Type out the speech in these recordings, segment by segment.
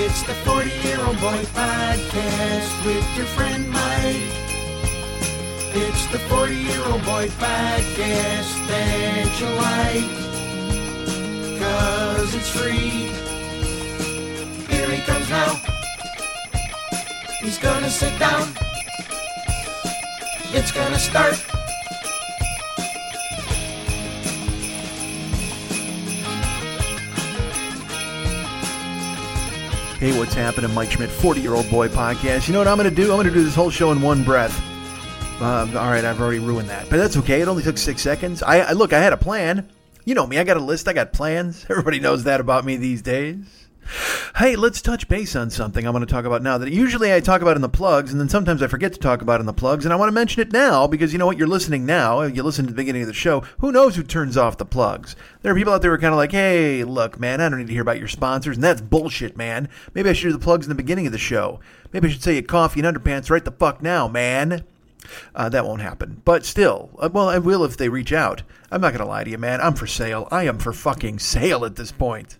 It's the 40 Year Old Boy Podcast with your friend Mike. It's the 40 Year Old Boy Podcast that you like. Cause it's free. Here he comes now. He's gonna sit down. It's gonna start. Hey, what's happening, Mike Schmidt, 40 year old boy podcast. You know what I'm going to do? I'm going to do this whole show in one breath. Um, all right, I've already ruined that, but that's okay. It only took six seconds. I, I look, I had a plan. You know me, I got a list, I got plans. Everybody knows that about me these days. Hey, let's touch base on something I want to talk about now that usually I talk about in the plugs, and then sometimes I forget to talk about in the plugs, and I want to mention it now because you know what? You're listening now. You listen to the beginning of the show. Who knows who turns off the plugs? There are people out there who are kind of like, hey, look, man, I don't need to hear about your sponsors, and that's bullshit, man. Maybe I should do the plugs in the beginning of the show. Maybe I should say you coffee and underpants right the fuck now, man. Uh, that won't happen. But still, uh, well, I will if they reach out. I'm not going to lie to you, man. I'm for sale. I am for fucking sale at this point.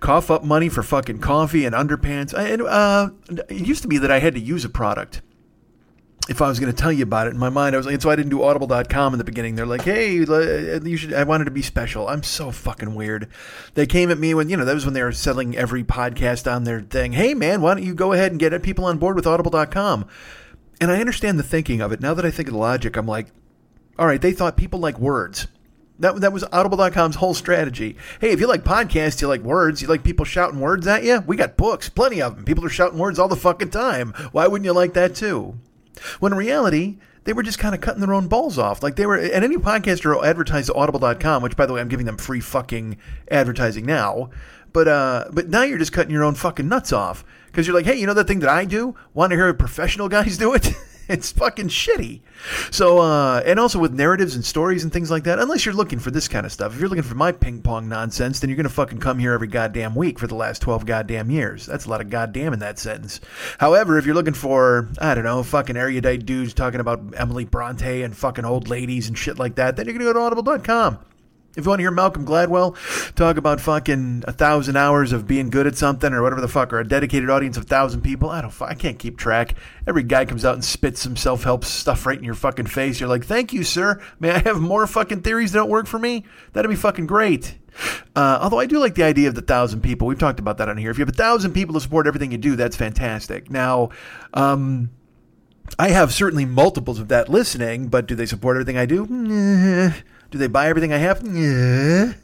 Cough up money for fucking coffee and underpants. And uh, it used to be that I had to use a product if I was going to tell you about it in my mind, I was like, so I didn't do audible.com in the beginning. They're like, hey, you should, I wanted to be special. I'm so fucking weird. They came at me when, you know, that was when they were selling every podcast on their thing. Hey, man, why don't you go ahead and get people on board with audible.com? And I understand the thinking of it. Now that I think of the logic, I'm like, all right, they thought people like words. That, that was Audible.com's whole strategy. Hey, if you like podcasts, you like words, you like people shouting words at you, we got books, plenty of them. People are shouting words all the fucking time. Why wouldn't you like that too? When in reality, they were just kind of cutting their own balls off. Like they were, and any podcaster advertised Audible.com, which by the way, I'm giving them free fucking advertising now. But uh, but now you're just cutting your own fucking nuts off because you're like, hey, you know that thing that I do? Want to hear professional guys do it? it's fucking shitty. So, uh, and also with narratives and stories and things like that, unless you're looking for this kind of stuff. If you're looking for my ping pong nonsense, then you're going to fucking come here every goddamn week for the last 12 goddamn years. That's a lot of goddamn in that sentence. However, if you're looking for, I don't know, fucking erudite dudes talking about Emily Bronte and fucking old ladies and shit like that, then you're going to go to audible.com. If you want to hear Malcolm Gladwell talk about fucking a thousand hours of being good at something or whatever the fuck, or a dedicated audience of thousand people, I don't, I can't keep track. Every guy comes out and spits some self help stuff right in your fucking face. You're like, thank you, sir. May I have more fucking theories that don't work for me? That'd be fucking great. Uh, although I do like the idea of the thousand people. We've talked about that on here. If you have a thousand people to support everything you do, that's fantastic. Now, um, I have certainly multiples of that listening, but do they support everything I do? Do they buy everything I have? Yeah.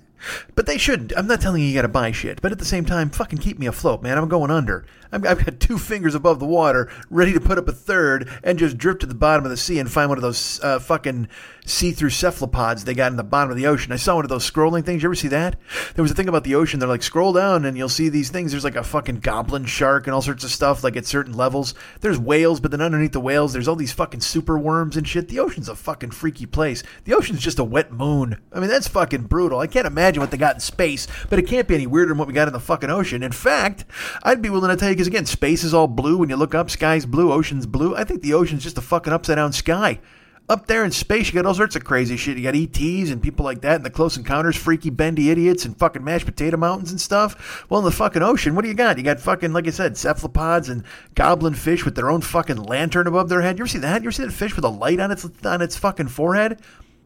But they shouldn't. I'm not telling you you got to buy shit. But at the same time, fucking keep me afloat, man. I'm going under. I have got two fingers above the water, ready to put up a third and just drift to the bottom of the sea and find one of those uh, fucking see-through cephalopods they got in the bottom of the ocean. I saw one of those scrolling things. You ever see that? There was a thing about the ocean. They're like, scroll down and you'll see these things. There's like a fucking goblin shark and all sorts of stuff, like at certain levels. There's whales, but then underneath the whales, there's all these fucking super worms and shit. The ocean's a fucking freaky place. The ocean's just a wet moon. I mean, that's fucking brutal. I can't imagine what they got in space, but it can't be any weirder than what we got in the fucking ocean. In fact, I'd be willing to you, because again, space is all blue when you look up, sky's blue, ocean's blue. I think the ocean's just a fucking upside down sky up there in space, you got all sorts of crazy shit. You got ETs and people like that, and the Close Encounters, freaky bendy idiots, and fucking mashed potato mountains and stuff. Well, in the fucking ocean, what do you got? You got fucking, like I said, cephalopods and goblin fish with their own fucking lantern above their head. You ever see that? You ever see that fish with a light on its on its fucking forehead?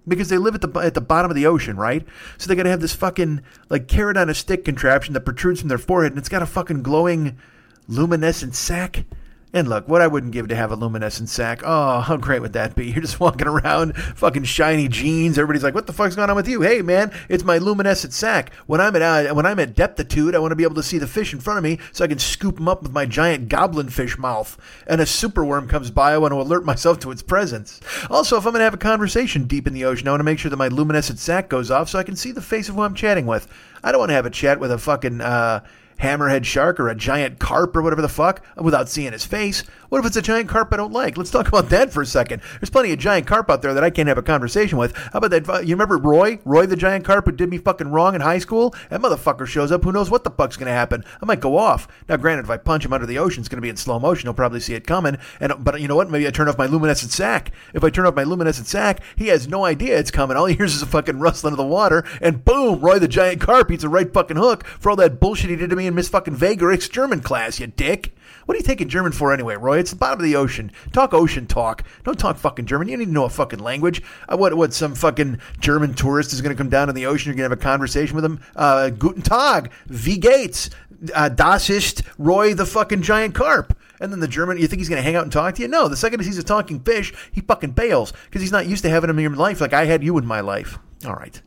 Because they live at the at the bottom of the ocean, right? So they got to have this fucking like carrot on a stick contraption that protrudes from their forehead, and it's got a fucking glowing, luminescent sack. And look, what I wouldn't give to have a luminescent sack. Oh, how great would that be? You're just walking around, fucking shiny jeans. Everybody's like, "What the fuck's going on with you?" Hey, man, it's my luminescent sack. When I'm at uh, when I'm at depthitude, I want to be able to see the fish in front of me, so I can scoop them up with my giant goblin fish mouth. And a superworm comes by, I want to alert myself to its presence. Also, if I'm going to have a conversation deep in the ocean, I want to make sure that my luminescent sack goes off, so I can see the face of who I'm chatting with. I don't want to have a chat with a fucking. Uh, hammerhead shark or a giant carp or whatever the fuck without seeing his face. What if it's a giant carp I don't like? Let's talk about that for a second. There's plenty of giant carp out there that I can't have a conversation with. How about that? You remember Roy? Roy the giant carp who did me fucking wrong in high school? That motherfucker shows up. Who knows what the fuck's going to happen? I might go off. Now, granted, if I punch him under the ocean, it's going to be in slow motion. He'll probably see it coming. And But you know what? Maybe I turn off my luminescent sack. If I turn off my luminescent sack, he has no idea it's coming. All he hears is a fucking rustling of the water, and boom, Roy the giant carp eats a right fucking hook for all that bullshit he did to me in Miss fucking Vegerix German class, you dick. What are you taking German for anyway, Roy? It's the bottom of the ocean. Talk ocean talk. Don't talk fucking German. You need to know a fucking language. Uh, what? What? Some fucking German tourist is going to come down in the ocean. You're going to have a conversation with him. Uh, Guten Tag, wie geht's? Uh, das ist Roy the fucking giant carp. And then the German, you think he's going to hang out and talk to you? No. The second he sees a talking fish, he fucking bails because he's not used to having him in your life like I had you in my life. All right.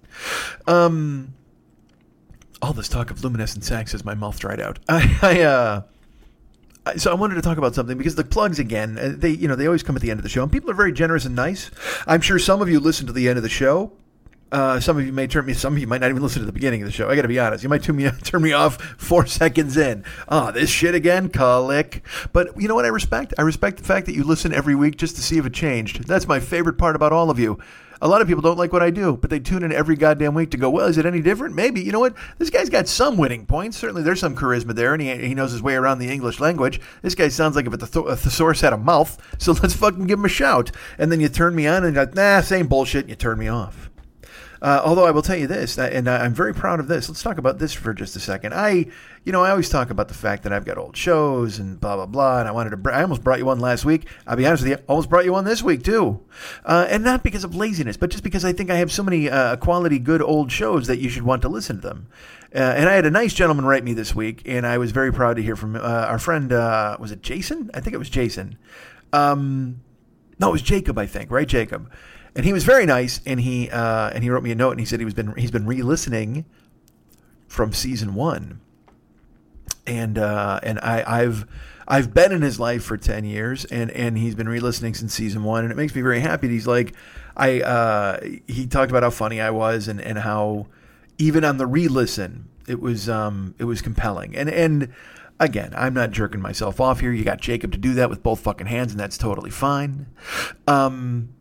Um. All this talk of luminescent sacks has my mouth dried out. I, I uh so I wanted to talk about something because the plugs again, uh, they you know they always come at the end of the show, and people are very generous and nice. I'm sure some of you listen to the end of the show. Uh, some of you may turn me. Some of you might not even listen to the beginning of the show. I got to be honest. You might turn me turn me off four seconds in. Oh, this shit again, click. But you know what? I respect. I respect the fact that you listen every week just to see if it changed. That's my favorite part about all of you. A lot of people don't like what I do, but they tune in every goddamn week to go, well, is it any different? Maybe. You know what? This guy's got some winning points. Certainly there's some charisma there, and he, he knows his way around the English language. This guy sounds like if a, th- a thesaurus had a mouth, so let's fucking give him a shout. And then you turn me on and go, nah, same bullshit, and you turn me off. Uh, although I will tell you this, and I'm very proud of this. Let's talk about this for just a second. I, you know, I always talk about the fact that I've got old shows and blah blah blah, and I wanted to. Br- I almost brought you one last week. I'll be honest with you, I almost brought you one this week too, uh, and not because of laziness, but just because I think I have so many uh, quality, good old shows that you should want to listen to them. Uh, and I had a nice gentleman write me this week, and I was very proud to hear from uh, our friend. Uh, was it Jason? I think it was Jason. Um, no, it was Jacob. I think right, Jacob and he was very nice. And he uh, and he wrote me a note, and he said he was been he's been re-listening from season one, and uh, and I, I've I've been in his life for ten years, and and he's been re-listening since season one, and it makes me very happy. He's like, I uh, he talked about how funny I was, and and how even on the re-listen, it was um it was compelling, and and again, I'm not jerking myself off here. You got Jacob to do that with both fucking hands, and that's totally fine. Um,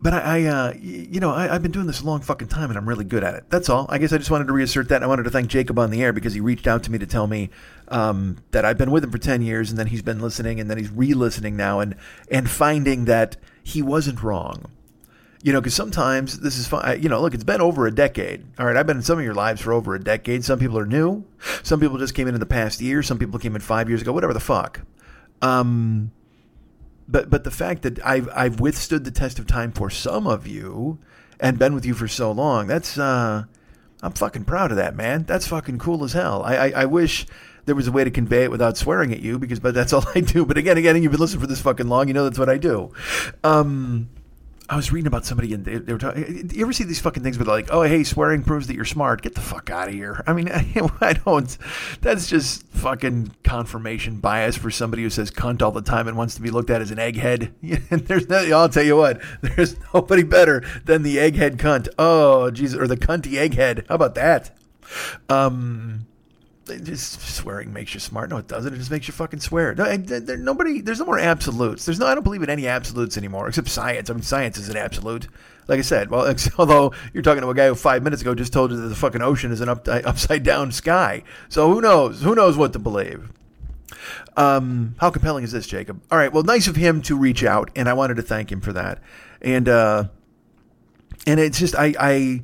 but I, I uh, you know, I, have been doing this a long fucking time, and I'm really good at it. That's all. I guess I just wanted to reassert that. I wanted to thank Jacob on the air because he reached out to me to tell me um, that I've been with him for ten years, and then he's been listening, and then he's re-listening now, and and finding that he wasn't wrong. You know, because sometimes this is fun. You know, look, it's been over a decade. All right, I've been in some of your lives for over a decade. Some people are new. Some people just came in in the past year. Some people came in five years ago. Whatever the fuck. Um, but but the fact that I've I've withstood the test of time for some of you and been with you for so long, that's uh, I'm fucking proud of that, man. That's fucking cool as hell. I, I, I wish there was a way to convey it without swearing at you because but that's all I do. But again, again, you've been listening for this fucking long, you know that's what I do. Um, I was reading about somebody and they, they were talking. You ever see these fucking things where they're like, "Oh, hey, swearing proves that you're smart." Get the fuck out of here. I mean, I, I don't. That's just fucking confirmation bias for somebody who says "cunt" all the time and wants to be looked at as an egghead. And there's no. I'll tell you what. There's nobody better than the egghead cunt. Oh, Jesus, or the cunty egghead. How about that? Um, just swearing makes you smart. No, it doesn't. It just makes you fucking swear. No, there, nobody. There's no more absolutes. There's no. I don't believe in any absolutes anymore, except science. I mean, science is an absolute. Like I said, well, although you're talking to a guy who five minutes ago just told you that the fucking ocean is an up, upside down sky. So who knows? Who knows what to believe? Um, how compelling is this, Jacob? All right. Well, nice of him to reach out, and I wanted to thank him for that. And uh, and it's just I I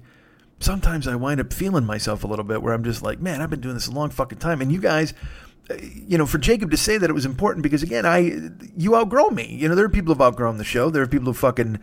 sometimes I wind up feeling myself a little bit where I'm just like, man, I've been doing this a long fucking time. And you guys, uh, you know, for Jacob to say that it was important because again, I you outgrow me. You know, there are people who've outgrown the show. There are people who fucking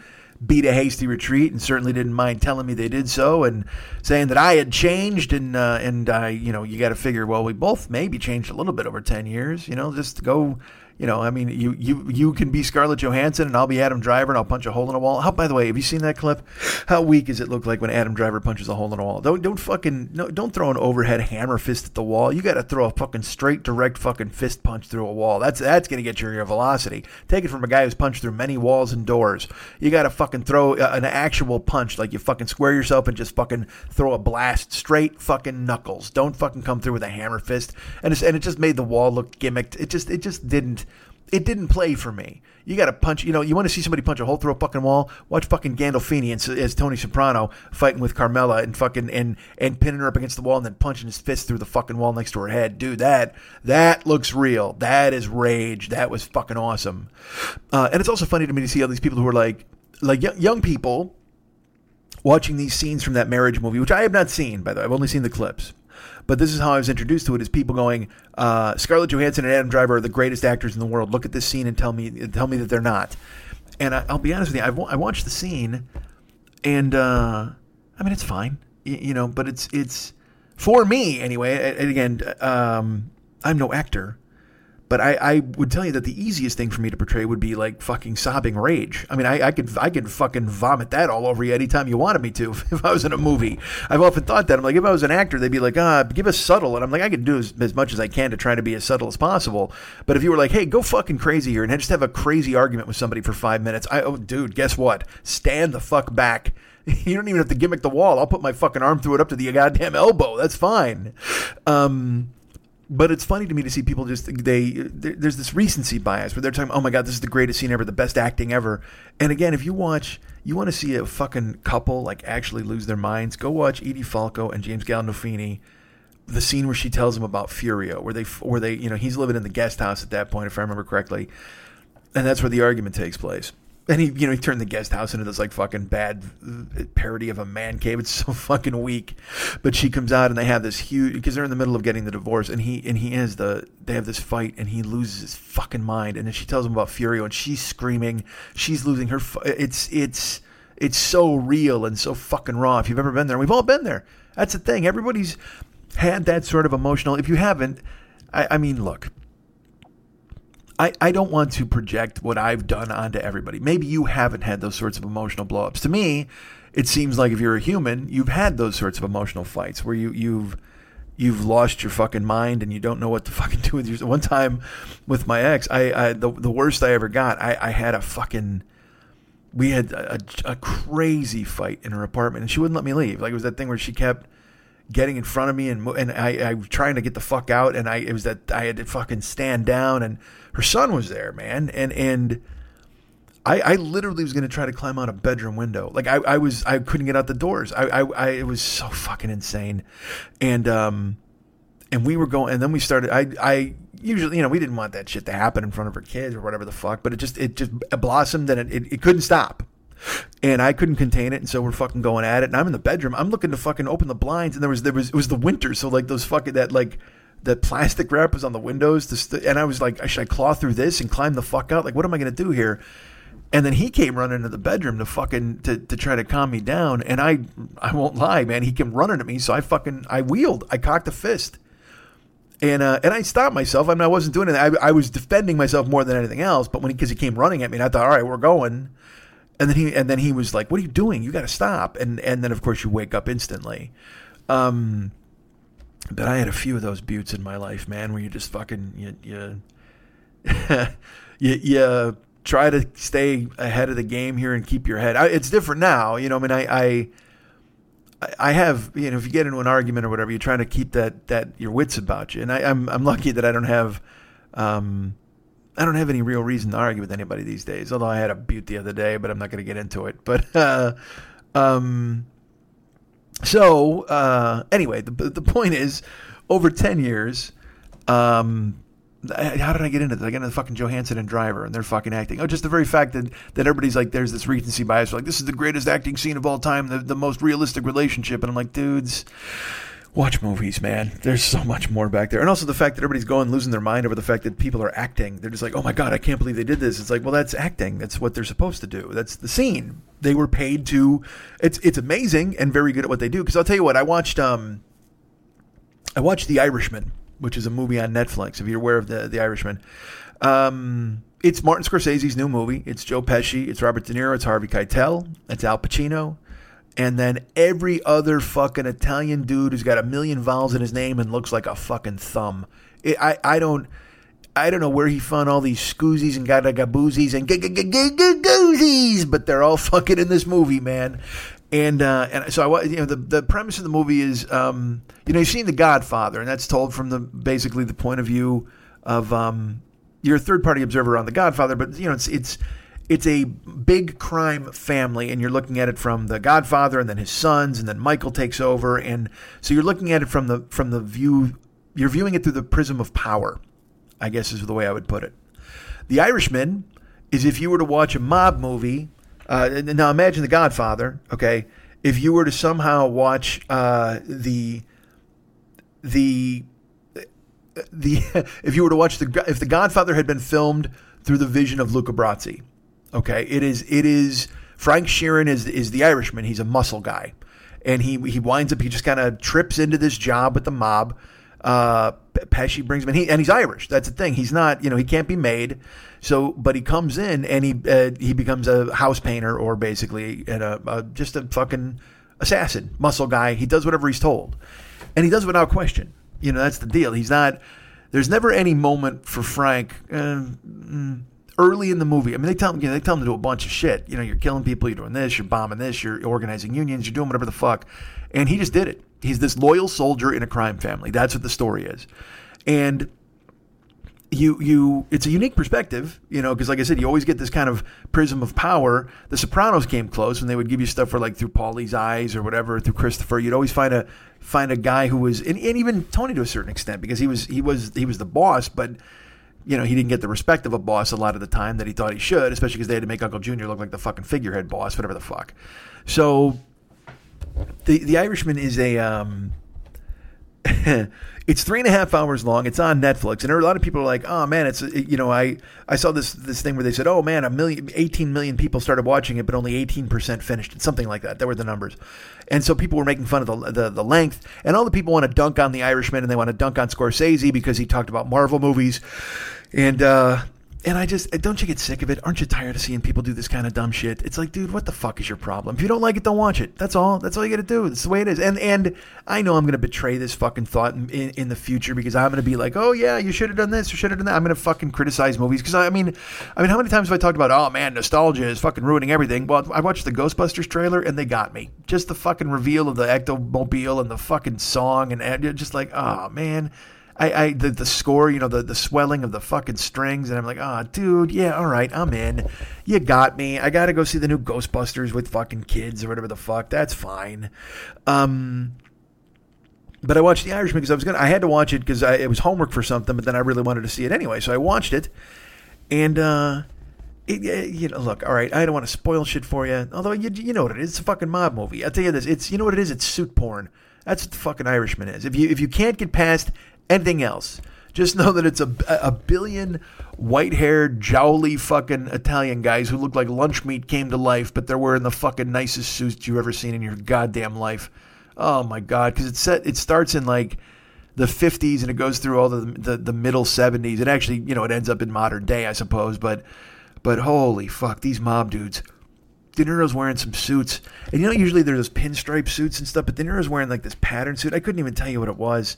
beat a hasty retreat and certainly didn't mind telling me they did so and saying that I had changed and uh, and I, you know, you got to figure, well, we both maybe changed a little bit over ten years. You know, just go you know, I mean, you you you can be Scarlett Johansson and I'll be Adam Driver and I'll punch a hole in a wall. How, by the way, have you seen that clip? How weak does it look like when Adam Driver punches a hole in a wall? Don't don't fucking no, don't throw an overhead hammer fist at the wall. You got to throw a fucking straight, direct fucking fist punch through a wall. That's that's gonna get your, your velocity. Take it from a guy who's punched through many walls and doors. You got to fucking throw uh, an actual punch, like you fucking square yourself and just fucking throw a blast straight fucking knuckles. Don't fucking come through with a hammer fist. And and it just made the wall look gimmicked. It just it just didn't it didn't play for me. You got to punch, you know, you want to see somebody punch a hole through a fucking wall? Watch fucking Gandolfini as, Tony Soprano fighting with Carmela and fucking and and pinning her up against the wall and then punching his fist through the fucking wall next to her head. Dude, that that looks real. That is rage. That was fucking awesome. Uh, and it's also funny to me to see all these people who are like like young people watching these scenes from that marriage movie, which I have not seen, by the way. I've only seen the clips. But this is how I was introduced to it: is people going, uh, Scarlett Johansson and Adam Driver are the greatest actors in the world. Look at this scene and tell me tell me that they're not. And I, will be honest with you, I've, I watched the scene, and uh, I mean it's fine, you, you, know, but it's it's for me anyway. And again, um, I'm no actor, but I, I would tell you that the easiest thing for me to portray would be like fucking sobbing rage. I mean, I, I could I could fucking vomit that all over you anytime you wanted me to if I was in a movie. I've often thought that. I'm like, if I was an actor, they'd be like, ah, give us subtle. And I'm like, I could do as, as much as I can to try to be as subtle as possible. But if you were like, hey, go fucking crazy here and just have a crazy argument with somebody for five minutes, I, oh, dude, guess what? Stand the fuck back. You don't even have to gimmick the wall. I'll put my fucking arm through it up to the goddamn elbow. That's fine. Um, but it's funny to me to see people just they there's this recency bias where they're talking oh my god this is the greatest scene ever the best acting ever. And again if you watch you want to see a fucking couple like actually lose their minds go watch Edie Falco and James Gandolfini the scene where she tells him about Furio where they where they you know he's living in the guest house at that point if I remember correctly and that's where the argument takes place and he, you know, he turned the guest house into this like fucking bad uh, parody of a man cave. It's so fucking weak. But she comes out and they have this huge because they're in the middle of getting the divorce, and he and he has the they have this fight, and he loses his fucking mind, and then she tells him about Furio, and she's screaming, she's losing her. It's it's it's so real and so fucking raw. If you've ever been there, we've all been there. That's the thing. Everybody's had that sort of emotional. If you haven't, I, I mean, look I, I don't want to project what I've done onto everybody. Maybe you haven't had those sorts of emotional blowups. To me, it seems like if you're a human, you've had those sorts of emotional fights where you you've you've lost your fucking mind and you don't know what to fucking do with your. One time with my ex, I, I the the worst I ever got, I, I had a fucking. We had a, a crazy fight in her apartment, and she wouldn't let me leave. Like it was that thing where she kept getting in front of me and and I, I was trying to get the fuck out and I it was that I had to fucking stand down and her son was there, man, and and I, I literally was going to try to climb out a bedroom window. Like I, I was I couldn't get out the doors. I, I, I it was so fucking insane, and um, and we were going, and then we started. I I usually you know we didn't want that shit to happen in front of her kids or whatever the fuck, but it just it just blossomed and it, it, it couldn't stop and I couldn't contain it, and so we're fucking going at it. And I'm in the bedroom. I'm looking to fucking open the blinds, and there was there was it was the winter, so like those fucking that like that plastic wrap was on the windows. St- and I was like, should I claw through this and climb the fuck out? Like, what am I gonna do here? And then he came running into the bedroom to fucking to, to try to calm me down. And I I won't lie, man. He came running at me, so I fucking I wheeled. I cocked a fist. And uh, and I stopped myself. I mean, I wasn't doing it. I, I was defending myself more than anything else. But when because he, he came running at me, and I thought, all right, we're going and then he and then he was like, "What are you doing? You got to stop!" And and then of course you wake up instantly. Um, but I had a few of those buttes in my life, man, where you just fucking you you you, you try to stay ahead of the game here and keep your head. I, it's different now, you know. I mean, I, I I have you know if you get into an argument or whatever, you're trying to keep that that your wits about you, and I, am I'm, I'm lucky that I don't have. Um, I don't have any real reason to argue with anybody these days. Although I had a butte the other day, but I'm not going to get into it. But uh, um, so uh, anyway, the the point is, over ten years, um, how did I get into this? I get into the fucking Johansson and Driver, and they're fucking acting. Oh, just the very fact that, that everybody's like, there's this recency bias. Like, this is the greatest acting scene of all time, the, the most realistic relationship. And I'm like, dudes, watch movies, man. There's so much more back there. And also the fact that everybody's going losing their mind over the fact that people are acting. They're just like, oh my God, I can't believe they did this. It's like, well, that's acting. That's what they're supposed to do. That's the scene. They were paid to. It's it's amazing and very good at what they do. Because I'll tell you what, I watched um, I watched The Irishman, which is a movie on Netflix. If you're aware of the The Irishman, um, it's Martin Scorsese's new movie. It's Joe Pesci. It's Robert De Niro. It's Harvey Keitel. It's Al Pacino and then every other fucking Italian dude who's got a million vowels in his name and looks like a fucking thumb. It, I I don't I don't know where he found all these scoozies and gadagaboozis and goozies, but they're all fucking in this movie, man. And uh, and so I you know the the premise of the movie is um, you know you've seen The Godfather and that's told from the basically the point of view of um, you're a third party observer on The Godfather, but you know it's it's it's a big crime family, and you're looking at it from The Godfather, and then his sons, and then Michael takes over, and so you're looking at it from the from the view you're viewing it through the prism of power. I guess is the way I would put it. The Irishman is if you were to watch a mob movie. Uh, now imagine The Godfather. Okay, if you were to somehow watch uh, the the the if you were to watch the if the Godfather had been filmed through the vision of Luca Brasi, okay, it is it is Frank Sheeran is is the Irishman. He's a muscle guy, and he he winds up he just kind of trips into this job with the mob. Uh, Pesci brings him in, he, and he's Irish. That's the thing. He's not, you know, he can't be made. So, but he comes in and he uh, he becomes a house painter or basically a, a just a fucking assassin, muscle guy. He does whatever he's told, and he does without question. You know, that's the deal. He's not. There's never any moment for Frank. Uh, mm, early in the movie, I mean, they tell him, you know, they tell him to do a bunch of shit. You know, you're killing people, you're doing this, you're bombing this, you're organizing unions, you're doing whatever the fuck, and he just did it. He's this loyal soldier in a crime family. That's what the story is, and you you it's a unique perspective, you know, because like I said, you always get this kind of prism of power. The Sopranos came close, and they would give you stuff for like through Paulie's eyes or whatever, through Christopher. You'd always find a find a guy who was, and, and even Tony to a certain extent, because he was he was he was the boss, but you know he didn't get the respect of a boss a lot of the time that he thought he should, especially because they had to make Uncle Junior look like the fucking figurehead boss, whatever the fuck. So the the Irishman is a um, it's three and a half hours long. It's on Netflix, and a lot of people are like, "Oh man, it's you know." I I saw this this thing where they said, "Oh man, a million, 18 million people started watching it, but only eighteen percent finished it." Something like that. That were the numbers, and so people were making fun of the, the the length, and all the people want to dunk on the Irishman, and they want to dunk on Scorsese because he talked about Marvel movies, and uh, and I just don't you get sick of it? Aren't you tired of seeing people do this kind of dumb shit? It's like, dude, what the fuck is your problem? If you don't like it, don't watch it. That's all. That's all you got to do. It's the way it is. And and I know I'm to betray this fucking thought in, in, in the future because I'm to be like, oh yeah, you should have done this, you should have done that. I'm to fucking criticize movies because I, I mean, I mean, how many times have I talked about, oh man, nostalgia is fucking ruining everything? Well, I watched the Ghostbusters trailer and they got me. Just the fucking reveal of the ectomobile and the fucking song and, and just like, oh man. I, I the, the score, you know, the, the swelling of the fucking strings, and I'm like, oh, dude, yeah, all right, I'm in. You got me. I got to go see the new Ghostbusters with fucking kids or whatever the fuck. That's fine. Um, but I watched The Irishman because I was gonna. I had to watch it because it was homework for something, but then I really wanted to see it anyway, so I watched it. And uh, it, you know, look, all right, I don't want to spoil shit for you. Although you, you know what it is, it's a fucking mob movie. I'll tell you this, it's you know what it is, it's suit porn. That's what the fucking Irishman is. If you if you can't get past anything else. Just know that it's a, a billion white haired, jowly fucking Italian guys who look like lunch meat came to life, but they're wearing the fucking nicest suits you've ever seen in your goddamn life. Oh my God. Because it, set, it starts in like the 50s and it goes through all the, the, the middle 70s. It actually, you know, it ends up in modern day, I suppose. But, but holy fuck, these mob dudes. De Niro's wearing some suits. And you know, usually there's those pinstripe suits and stuff, but De Niro's wearing like this pattern suit. I couldn't even tell you what it was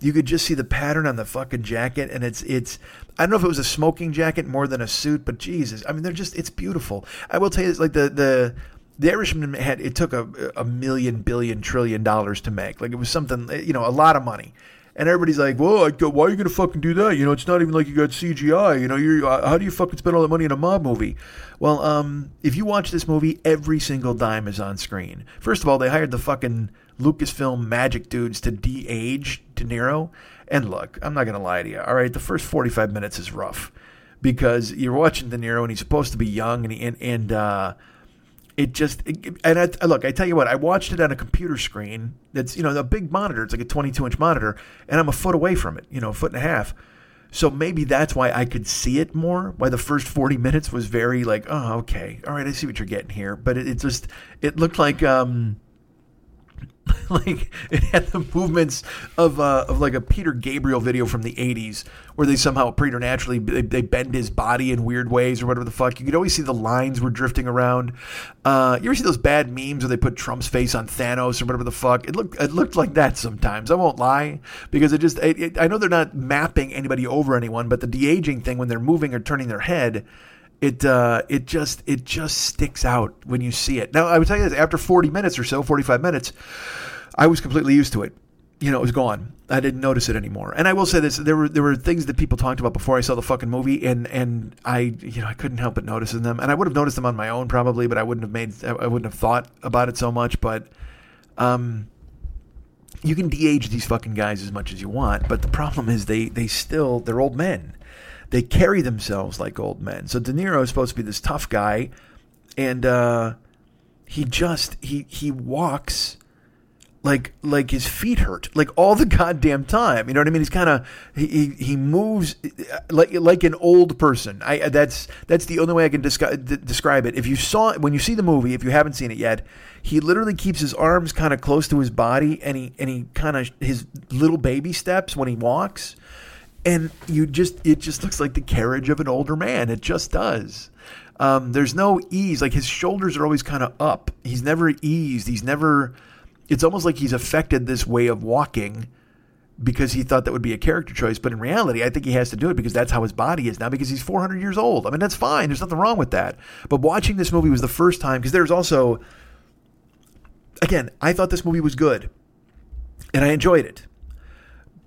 you could just see the pattern on the fucking jacket and it's it's I don't know if it was a smoking jacket more than a suit, but Jesus, I mean they're just it's beautiful. I will tell you like the the the Irishman had it took a a million billion trillion dollars to make. Like it was something you know, a lot of money. And everybody's like, "Well, why are you gonna fucking do that? You know, it's not even like you got CGI. You know, you're how do you fucking spend all that money in a mob movie?" Well, um, if you watch this movie, every single dime is on screen. First of all, they hired the fucking Lucasfilm magic dudes to de-age De Niro. And look, I'm not going to lie to you. All right, the first 45 minutes is rough because you're watching De Niro and he's supposed to be young and and, and uh, it just and I, look, I tell you what, I watched it on a computer screen that's you know a big monitor. It's like a 22 inch monitor, and I'm a foot away from it, you know, a foot and a half. So maybe that's why I could see it more. Why the first 40 minutes was very like, oh, okay, all right, I see what you're getting here. But it, it just it looked like um, like it had the movements of uh, of like a Peter Gabriel video from the '80s, where they somehow preternaturally they, they, bend his body in weird ways or whatever the fuck. You could always see the lines were drifting around. Uh, you ever see those bad memes where they put Trump's face on Thanos or whatever the fuck? It looked it looked like that sometimes. I won't lie because it just it, it, I know they're not mapping anybody over anyone, but the de aging thing when they're moving or turning their head it uh, it just it just sticks out when you see it. Now I would tell you this: after forty minutes or so, forty five minutes, I was completely used to it. you know, it was gone. I didn't notice it anymore. And I will say this: there were there were things that people talked about before I saw the fucking movie, and and I you know I couldn't help but noticing them, and I would have noticed them on my own probably, but I wouldn't have made I wouldn't have thought about it so much. But um, you can de-age these fucking guys as much as you want, but the problem is they they still they're old men. They carry themselves like old men. So De Niro is supposed to be this tough guy, and uh, he just he he walks like like his feet hurt like all the goddamn time you know what i mean? He's kind of he, he moves like like an old person. I that's that's the only way i can descri- describe it. If you saw when you see the movie if you haven't seen it yet he literally keeps his arms kind of close to his body and he and he kind of his little baby steps when he walks and you just it just looks like the carriage of an older man it just does um, there's no ease like his shoulders are always kind of up he's never eased he's never it's almost like he's affected this way of walking because he thought that would be a character choice. But in reality, I think he has to do it because that's how his body is now because he's 400 years old. I mean, that's fine. There's nothing wrong with that. But watching this movie was the first time because there's also, again, I thought this movie was good and I enjoyed it.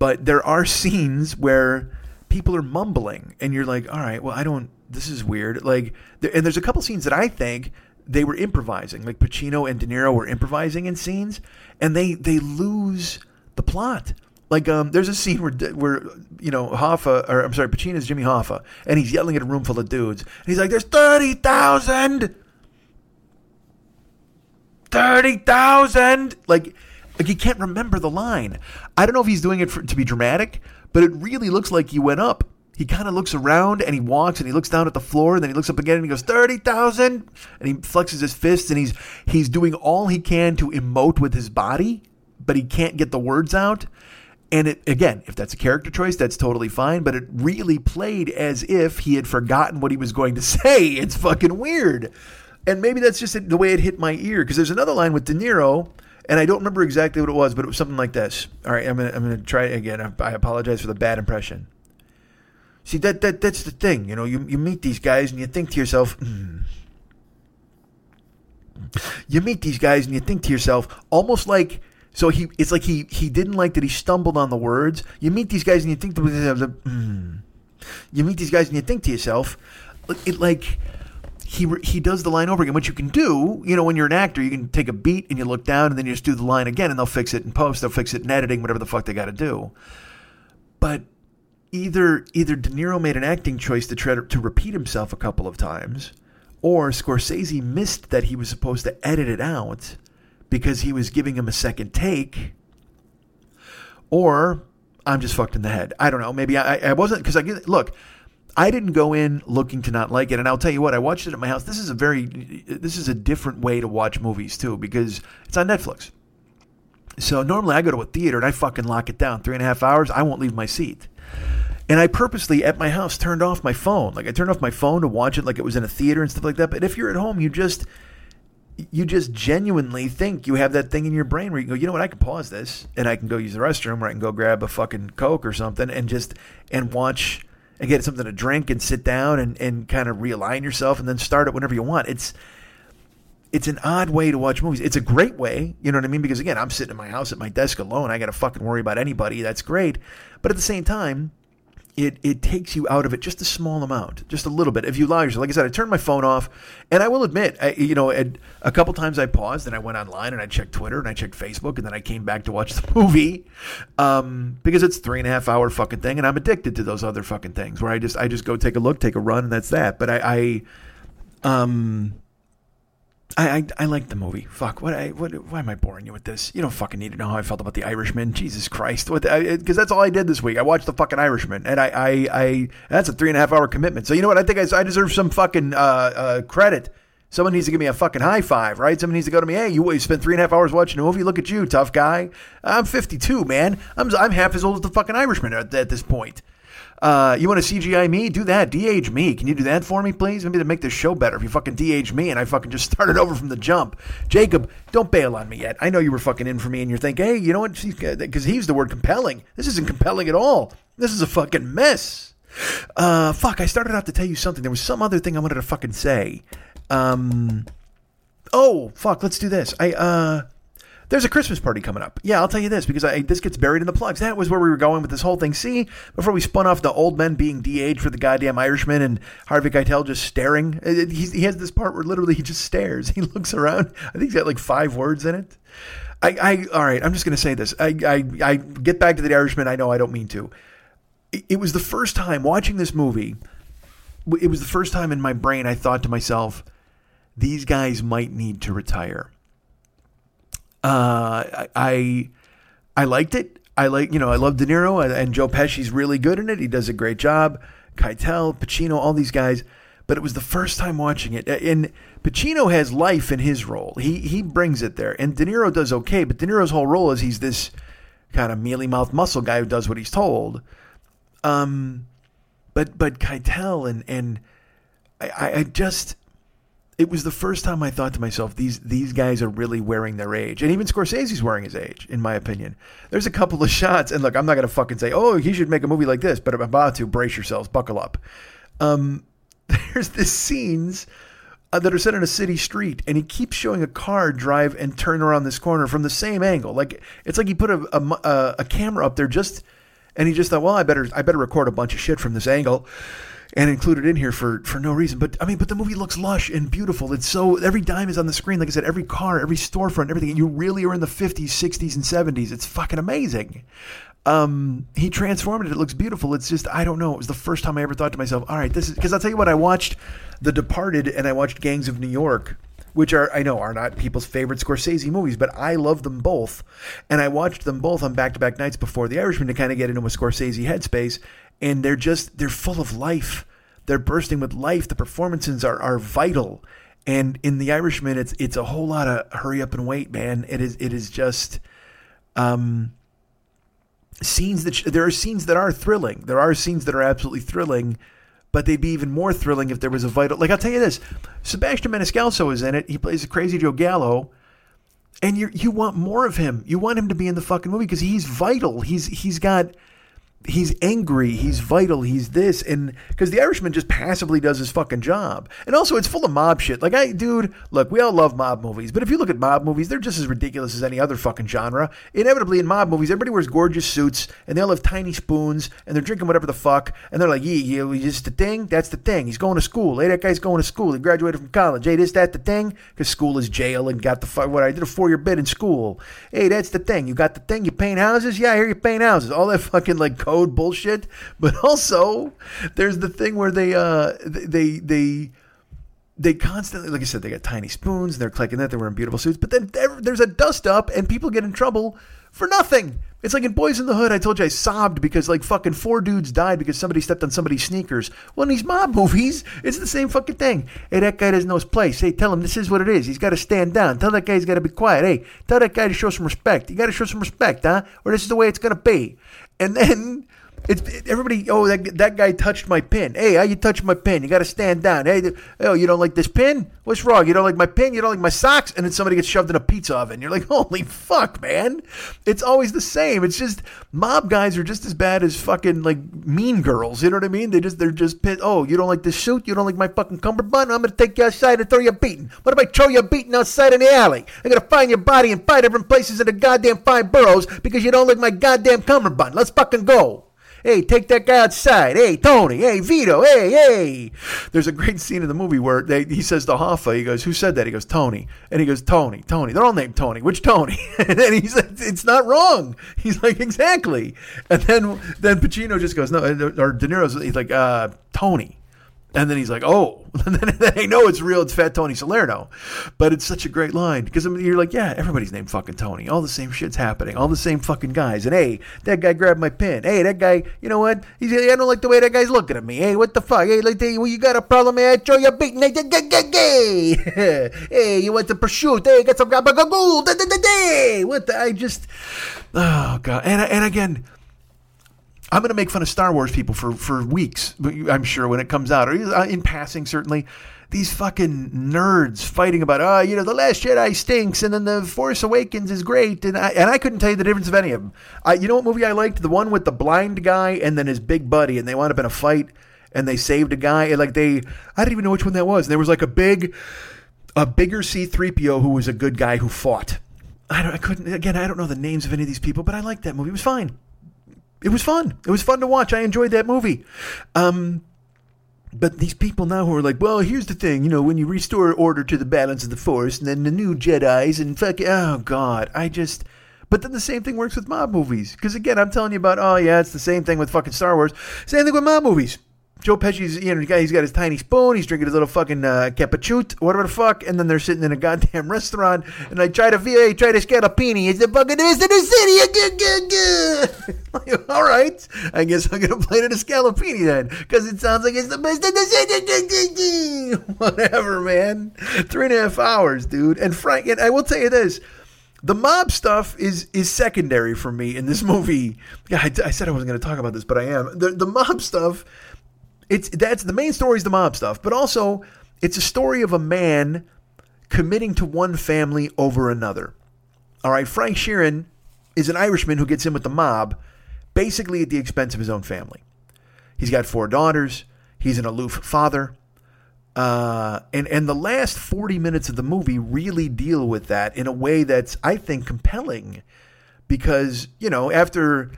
But there are scenes where people are mumbling and you're like, all right, well, I don't, this is weird. Like, and there's a couple scenes that I think they were improvising. Like Pacino and De Niro were improvising in scenes, and they they lose the plot. Like um, there's a scene where where you know Hoffa or I'm sorry, Pacino's Jimmy Hoffa, and he's yelling at a room full of dudes, and he's like, "There's thirty thousand, thirty thousand, like like he can't remember the line. I don't know if he's doing it for, to be dramatic, but it really looks like he went up. He kind of looks around and he walks and he looks down at the floor and then he looks up again and he goes 30,000 and he flexes his fists and he's he's doing all he can to emote with his body but he can't get the words out. And it again if that's a character choice that's totally fine but it really played as if he had forgotten what he was going to say. It's fucking weird. And maybe that's just the way it hit my ear because there's another line with De Niro and I don't remember exactly what it was but it was something like this all right I'm to I'm to try it again I apologize for the bad impression See that that that's the thing, you know. You you meet these guys and you think to yourself, mm. you meet these guys and you think to yourself, almost like so he it's like he he didn't like that he stumbled on the words. You meet these guys and you think to yourself, mm. you meet these guys and you think to yourself, it like he he does the line over again. What you can do, you know, when you're an actor, you can take a beat and you look down and then you just do the line again, and they'll fix it in post, they'll fix it in editing, whatever the fuck they got to do. But either either De Niro made an acting choice to try to, to repeat himself a couple of times, or Scorsese missed that he was supposed to edit it out because he was giving him a second take, or I'm just fucked in the head. I don't know. Maybe I, I wasn't because I look. I didn't go in looking to not like it, and I'll tell you what. I watched it at my house. This is a very, this is a different way to watch movies too because it's on Netflix. So normally I go to a theater and I fucking lock it down. Three and a half hours, I won't leave my seat. And I purposely at my house turned off my phone. Like I turned off my phone to watch it like it was in a theater and stuff like that. But if you're at home, you just you just genuinely think you have that thing in your brain where you go, you know what, I can pause this and I can go use the restroom or I can go grab a fucking Coke or something and just and watch and get something to drink and sit down and, and kind of realign yourself and then start it whenever you want. It's it's an odd way to watch movies. It's a great way, you know what I mean? Because again, I'm sitting in my house at my desk alone. I got to fucking worry about anybody. That's great. But at the same time, it it takes you out of it just a small amount, just a little bit. If you allow yourself, like I said, I turned my phone off, and I will admit, I, you know, a couple times I paused and I went online and I checked Twitter and I checked Facebook, and then I came back to watch the movie, um, because it's three and a half hour fucking thing, and I'm addicted to those other fucking things where I just I just go take a look, take a run, and that's that. But I, I um, I, I, I like the movie. Fuck. What? I, what? Why am I boring you with this? You don't fucking need to know how I felt about the Irishman. Jesus Christ. What? Because that's all I did this week. I watched the fucking Irishman, and I, I, I that's a three and a half hour commitment. So you know what? I think I, I deserve some fucking uh, uh, credit. Someone needs to give me a fucking high five, right? Someone needs to go to me. Hey, you, you spent three and a half hours watching a movie. Look at you, tough guy. I'm 52, man. I'm I'm half as old as the fucking Irishman at, at this point. Uh, you want to CGI me? Do that. de-age me. Can you do that for me, please? Maybe to make this show better. If you fucking de-age me and I fucking just started over from the jump. Jacob, don't bail on me yet. I know you were fucking in for me and you're thinking, hey, you know what? Because he used the word compelling. This isn't compelling at all. This is a fucking mess. Uh, fuck, I started out to tell you something. There was some other thing I wanted to fucking say. Um, oh, fuck, let's do this. I, uh, There's a Christmas party coming up. Yeah, I'll tell you this because I, this gets buried in the plugs. That was where we were going with this whole thing. See, before we spun off the old men being de-aged for the goddamn Irishman and Harvey Keitel just staring. Uh, uh, he, he has this part where literally he just stares. He looks around. I think he's got like five words in it. I, I all right. I'm just to say this. I, I, I get back to the Irishman. I know I don't mean to. It, it was the first time watching this movie. It was the first time in my brain I thought to myself, these guys might need to retire. Uh, I I liked it. I like you know I love De Niro and, Joe Pesci's really good in it. He does a great job. Keitel, Pacino, all these guys. But it was the first time watching it, and Pacino has life in his role. He he brings it there, and De Niro does okay. But De Niro's whole role is he's this kind of mealy mouth muscle guy who does what he's told. Um, but but Keitel and and I, I just it was the first time I thought to myself, these these guys are really wearing their age, and even Scorsese's wearing his age, in my opinion. There's a couple of shots, and look, I'm not gonna fucking say, oh, he should make a movie like this, but I'm about to. Brace yourselves, buckle up. Um, there's the scenes uh, that are set in a city street, and he keeps showing a car drive and turn around this corner from the same angle. Like it's like he put a a, a camera up there just, and he just thought, well, I better I better record a bunch of shit from this angle and include it in here for for no reason. But I mean, but the movie looks lush and beautiful. It's so every dime is on the screen. Like I said, every car, every storefront, everything. You really are in the 50s, 60s, and 70s. It's fucking amazing. Um, he transformed it. It looks beautiful. It's just I don't know. It was the first time I ever thought to myself, all right, this is because I'll tell you what. I watched The Departed and I watched Gangs of New York which are I know are not people's favorite Scorsese movies, but I love them both, and I watched them both on back to back nights before The Irishman to kind of get into a Scorsese headspace, and they're just they're full of life. They're bursting with life. The performances are are vital. And in The Irishman, it's it's a whole lot of hurry up and wait, man. It is it is just um, scenes that sh- there are scenes that are thrilling. There are scenes that are absolutely thrilling, but they'd be even more thrilling if there was a vital. Like I'll tell you this, Sebastian Maniscalco is in it. He plays a crazy Joe Gallo, and you you want more of him. You want him to be in the fucking movie because he's vital. He's he's got he's angry, he's vital, he's this, and because the Irishman just passively does his fucking job, and also it's full of mob shit. Like I, dude, look, we all love mob movies, but if you look at mob movies, they're just as ridiculous as any other fucking genre. Inevitably, in mob movies, everybody wears gorgeous suits, and they all have tiny spoons, and they're drinking whatever the fuck, and they're like, yeah, yeah, just the thing, that's the thing. He's going to school. Hey, that guy's going to school. He graduated from college. Hey, this, that, the thing, because school is jail, and got the fuck. What I did a four year bid in school. Hey, that's the thing. You got the thing. You paint houses. Yeah, I hear you paint houses. All that fucking like code bullshit. But also, there's the thing where they uh they they they constantly, like I said, they got tiny spoons. They're clicking that. They're wearing beautiful suits. But then there's a dust up, and people get in trouble for nothing. It's like in Boys in the Hood. I told you I sobbed because like fucking four dudes died because somebody stepped on somebody's sneakers. Well, in these mob movies, it's the same fucking thing. Hey, that guy doesn't know his place. Hey, tell him this is what it is. He's got to stand down. Tell that guy he's got to be quiet. Hey, tell that guy to show some respect. You got to show some respect, huh? Or this is the way it's gonna be. And then it's everybody. Oh, that that guy touched my pin. Hey, how you touch my pin? You got to stand down. Hey, oh, you don't like this pin? What's wrong? You don't like my pin? You don't like my socks? And then somebody gets shoved in a pizza oven. You're like, holy fuck, man! It's always the same. It's just mob guys are just as bad as fucking like mean girls. You know what I mean? They just they're just pissed. Oh, you don't like this suit? You don't like my fucking cummerbund? I'm gonna take you outside and throw you a beating. What if I throw you a beating outside in the alley? I'm gonna find your body in five different places in the goddamn five boroughs because you don't like my goddamn cummerbund. Let's fucking go. Hey, take that guy outside. Hey, Tony. Hey, Vito. Hey, hey. There's a great scene in the movie where they, he says to Hoffa, he goes, Who said that? He goes, Tony. And he goes, Tony, Tony. They're all named Tony. Which Tony? and he's like, It's not wrong. He's like, Exactly. And then then Pacino just goes, No, or De Niro's he's like, uh, Tony. And then he's like, oh, and then, they know it's real. It's Fat Tony Salerno. But it's such a great line because I mean, you're like, yeah, everybody's named fucking Tony. All the same shit's happening. All the same fucking guys. And hey, that guy grabbed my pen. Hey, that guy, you know what? He's, I don't like the way that guy's looking at me. Hey, what the fuck? Hey, like, well, you got a problem? Hey, I show you a beating. Hey, hey, you want to prosciutto? Hey, get some gabagool. What the? I just, oh, God. And, and again, I'm going to make fun of Star Wars people for, for weeks, I'm sure, when it comes out, or uh, in passing, certainly. These fucking nerds fighting about, oh, you know, The Last Jedi stinks, and then The Force Awakens is great, and I, and I couldn't tell you the difference of any of them. I, you know what movie I liked? The one with the blind guy and then his big buddy, and they wound up in a fight, and they saved a guy, and like they, I didn't even know which one that was. And there was like a big, a bigger C3PO who was a good guy who fought I, don't, I couldn't again. I don't know the names of any of these people, but I liked that movie. It was fine. It was fun. It was fun to watch. I enjoyed that movie. Um, but these people now who are like, well, here's the thing, you know, when you restore order to the balance of the force, and then the new Jedi's and fuck, oh god, I just. But then the same thing works with mob movies, because again, I'm telling you about, oh yeah, it's the same thing with fucking Star Wars. Same thing with mob movies. Joe Pesci's, you know, he's got his tiny spoon. He's drinking his little fucking uh, whatever the fuck. And then they're sitting in a goddamn restaurant, and I try to VA, try to scallopini. It's the fucking rest of the city. like, all right, I guess I'm gonna play it in a scallopini then, because it sounds like it's the best of the city. Whatever, man. Three and a half hours, dude. And Frank, and I will tell you this. The mob stuff is is secondary for me in this movie. Yeah, I, I said I wasn't going to talk about this, but I am. The the mob stuff it's that's the main story is the mob stuff, but also it's a story of a man committing to one family over another. All right, Frank Sheeran is an Irishman who gets in with the mob, basically at the expense of his own family. He's got four daughters. He's an aloof father. Uh, and and the last 40 minutes of the movie really deal with that in a way that's I think compelling because you know after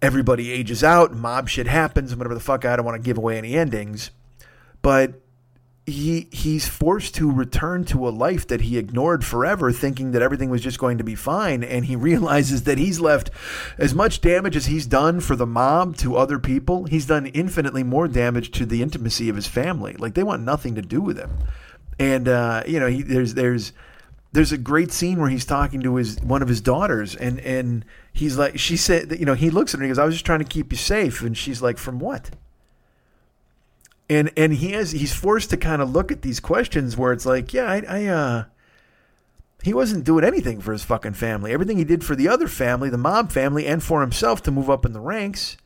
everybody ages out, mob shit happens, and whatever the fuck. I don't want to give away any endings, but he he's forced to return to a life that he ignored forever, thinking that everything was just going to be fine, and he realizes that he's left as much damage as he's done for the mob to other people. He's done infinitely more damage to the intimacy of his family. Like they want nothing to do with him, and uh, you know he, there's there's there's a great scene where he's talking to his one of his daughters and and he's like she said you know he looks at her and he goes I was just trying to keep you safe. And she's like from what? And and he has he's forced to kind of look at these questions where it's like yeah I, I uh he wasn't doing anything for his fucking family. Everything he did for the other family the mob family and for himself to move up in the ranks.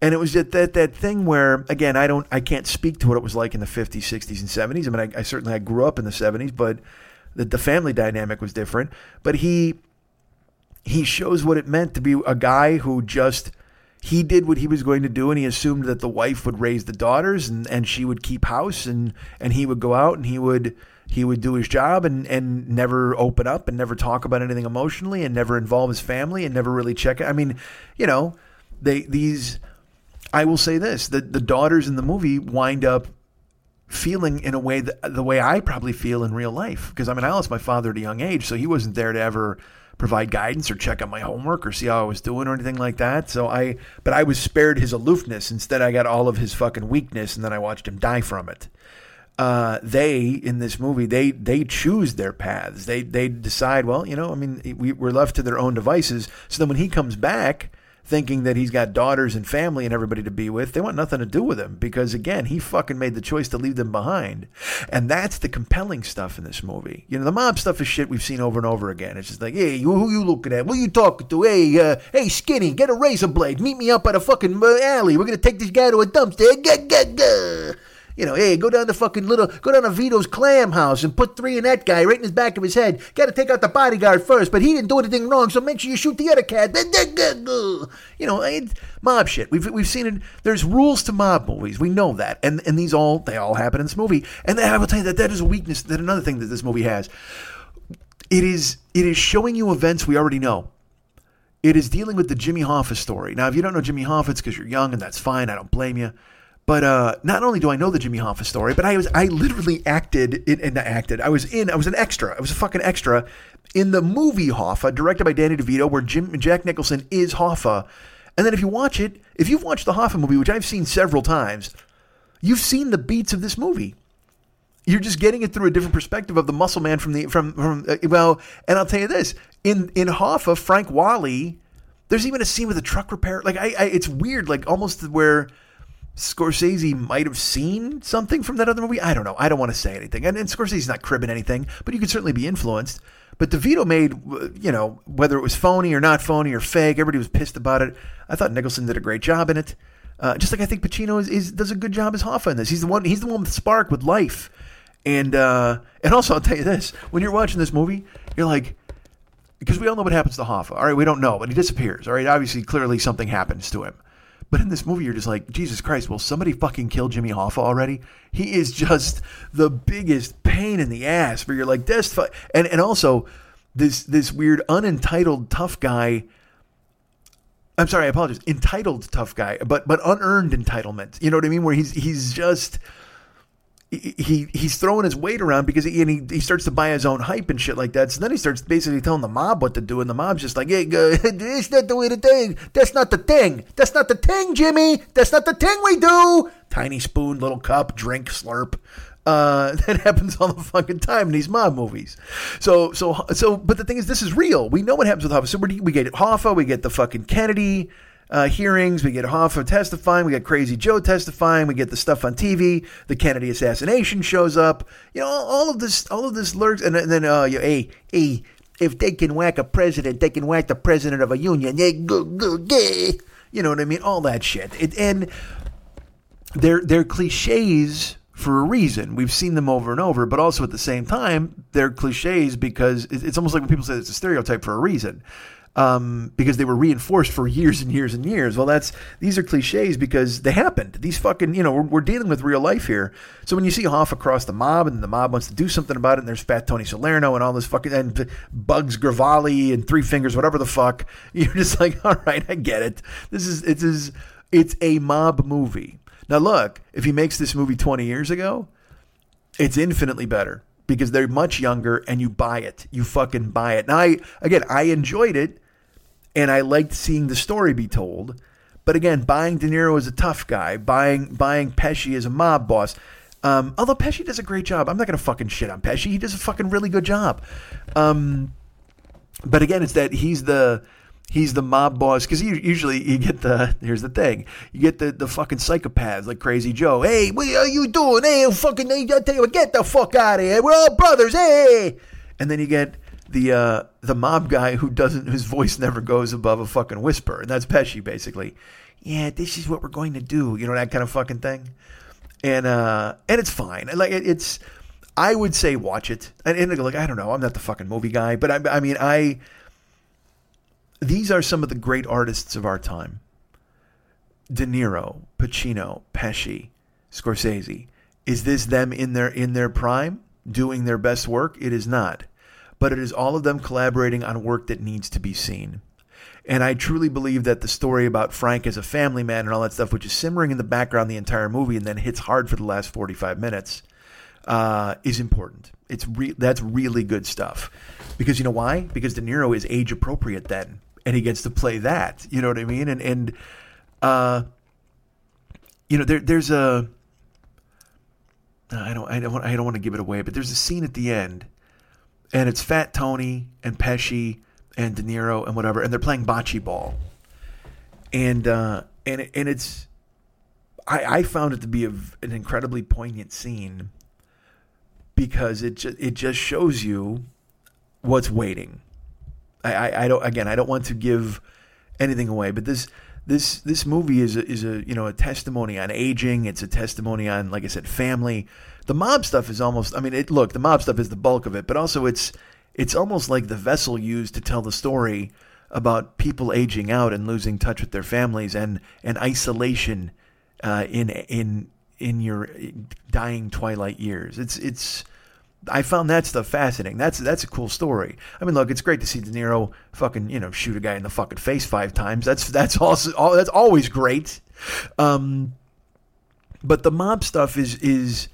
And it was that, that that thing where again I don't I can't speak to what it was like in the 50s 60s and 70s I mean I, I certainly I grew up in the 70s but the, the family dynamic was different. But he he shows what it meant to be a guy who just he did what he was going to do and he assumed that the wife would raise the daughters and, and she would keep house and, and he would go out and he would he would do his job and, and never open up and never talk about anything emotionally and never involve his family and never really check it. I mean, you know, they these I will say this, the the daughters in the movie wind up feeling in a way that the way I probably feel in real life. Because I mean, I lost my father at a young age, so he wasn't there to ever provide guidance or check on my homework or see how I was doing or anything like that. So I, but I was spared his aloofness. Instead, I got all of his fucking weakness, and then I watched him die from it. Uh, they in this movie they they choose their paths. They they decide. Well, you know, I mean, we, we're left to their own devices. So then when he comes back thinking that he's got daughters and family and everybody to be with. They want nothing to do with him because, again, he fucking made the choice to leave them behind. And that's the compelling stuff in this movie. You know, the mob stuff is shit we've seen over and over again. It's just like, hey, who you looking at? Who you talking to? Hey, uh, hey, Skinny, get a razor blade. Meet me up at a fucking alley. We're going to take this guy to a dumpster. Gah, gah, gah. You know, hey, go down to fucking little, go down to Vito's clam house and put three in that guy right in his back of his head. Got to take out the bodyguard first, but he didn't do anything wrong, so make sure you shoot the other cat. You know, mob shit. We've we've seen it. There's rules to mob movies. We know that, and and these all they all happen in this movie. And I will tell you that that is a weakness. That another thing that this movie has. It is it is showing you events we already know. It is dealing with the Jimmy Hoffa story. Now, if you don't know Jimmy Hoffa, it's because you're young, and that's fine. I don't blame you. But uh, not only do I know the Jimmy Hoffa story, but I was I literally acted in and acted. I was in. I was an extra. I was a fucking extra in the movie Hoffa, directed by Danny DeVito, where Jim Jack Nicholson is Hoffa. And then if you watch it, if you've watched the Hoffa movie, which I've seen several times, you've seen the beats of this movie. You're just getting it through a different perspective of the muscle man from the from from uh, well. And I'll tell you this: in in Hoffa, Frank Whaley, there's even a scene with a truck repair. Like I, I it's weird, like almost where Scorsese might have seen something from that other movie. I don't know. I don't want to say anything. And, and Scorsese's not cribbing anything, but you could certainly be influenced. But DeVito made, you know, whether it was phony or not phony or fake, everybody was pissed about it. I thought Nicholson did a great job in it. Uh, just like I think Pacino is, is, does a good job as Hoffa in this. He's the one. He's the one with spark with life. And uh, and also I'll tell you this: when you're watching this movie, you're like, because we all know what happens to Hoffa. All right, we don't know, but he disappears. All right, obviously, clearly something happens to him. But in this movie, you're just like, Jesus Christ, will somebody fucking kill Jimmy Hoffa already? He is just the biggest pain in the ass. Where you're like, this, and and also, this this weird unentitled tough guy. I'm sorry, I apologize. Entitled tough guy, but but unearned entitlement. You know what I mean? Where he's he's just he he's throwing his weight around because he, and he, he starts to buy his own hype and shit like that. So then he starts basically telling the mob what to do, and the mob's just like, "Hey, uh, not the way to thing. That's not the thing. That's not the thing, Jimmy. That's not the thing we do." Tiny spoon, little cup, drink, slurp. Uh, that happens all the fucking time in these mob movies. So, so, so, but the thing is, this is real. We know what happens with Hoffa. So we get Hoffa, we get the fucking Kennedy uh, hearings. We get Hoffa testifying. We get Crazy Joe testifying. We get the stuff on TV. The Kennedy assassination shows up. You know, all, all of this, all of this lurks. And, then, uh, you, hey, hey, if they can whack a president, they can whack the president of a union. They go, go, gay. You know what I mean? All that shit. It, and they're they're cliches for a reason. We've seen them over and over, but also at the same time, they're cliches because it's almost like when people say it's a stereotype for a reason um, because they were reinforced for years and years and years. Well, that's these are cliches because they happened. These fucking, you know, we're, we're dealing with real life here. So when you see Hoff across the mob and the mob wants to do something about it, and there's Fat Tony Salerno and all this fucking and Bugs Gravali and Three Fingers, whatever the fuck, you're just like, all right, I get it. This is it is it's a mob movie. Now look, if he makes this movie 20 years ago, it's infinitely better because they're much younger and you buy it. You fucking buy it. Now I again, I enjoyed it and I liked seeing the story be told. But again, buying De Niro as a tough guy, buying buying Pesci as a mob boss. Um, although Pesci does a great job, I'm not gonna fucking shit on Pesci. He does a fucking really good job. Um, but again, it's that he's the he's the mob boss because usually you get the here's the thing you get the the fucking psychopaths like Crazy Joe. Hey, what are you doing? Hey, fucking, I tell you, what, get the fuck out of here. We're all brothers. Hey, and then you get the uh, the mob guy who doesn't whose voice never goes above a fucking whisper, and that's Pesci basically. Yeah, this is what we're going to do. You know that kind of fucking thing, and uh, and it's fine. Like it, it's, I would say watch it. And, and like I don't know, I'm not the fucking movie guy, but I, I mean I. These are some of the great artists of our time. De Niro, Pacino, Pesci, Scorsese. Is this them in their in their prime, doing their best work? It is not but it is all of them collaborating on work that needs to be seen. And I truly believe that the story about Frank as a family man and all that stuff, which is simmering in the background the entire movie and then hits hard for the last 45 minutes, uh, is important. It's re- That's really good stuff. Because you know why? Because De Niro is age appropriate then, and he gets to play that. You know what I mean? And, and uh, you know, there, there's a. I don't, I don't, I don't want to give it away, but there's a scene at the end and it's Fat Tony and Pesci and De Niro and whatever, and they're playing bocce ball, and uh, and and it's I, I found it to be a, an incredibly poignant scene because it just, it just shows you what's waiting. I, I, I don't again I don't want to give anything away, but this this this movie is a, is a you know a testimony on aging. It's a testimony on like I said family the mob stuff is almost. I mean, it, look, the mob stuff is the bulk of it, but also it's it's almost like the vessel used to tell the story about people aging out and losing touch with their families and and isolation uh, in in in your dying twilight years. It's it's. I found that stuff fascinating. That's that's a cool story. I mean, look, it's great to see De Niro fucking you know shoot a guy in the fucking face five times. That's that's also that's always great. Um, but the mob stuff is is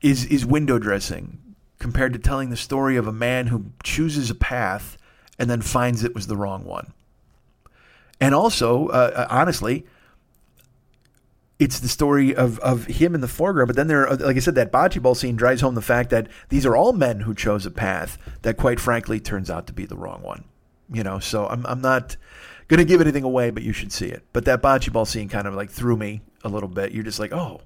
is is window dressing compared to telling the story of a man who chooses a path and then finds it was the wrong one. And also, uh, uh, honestly, it's the story of, of him in the foreground. But then there, like I said, that bocce ball scene drives home the fact that these are all men who chose a path that, quite frankly, turns out to be the wrong one. You know, so I'm I'm not going to give anything away, but you should see it. But that bocce ball scene kind of like threw me a little bit. You're just like, oh,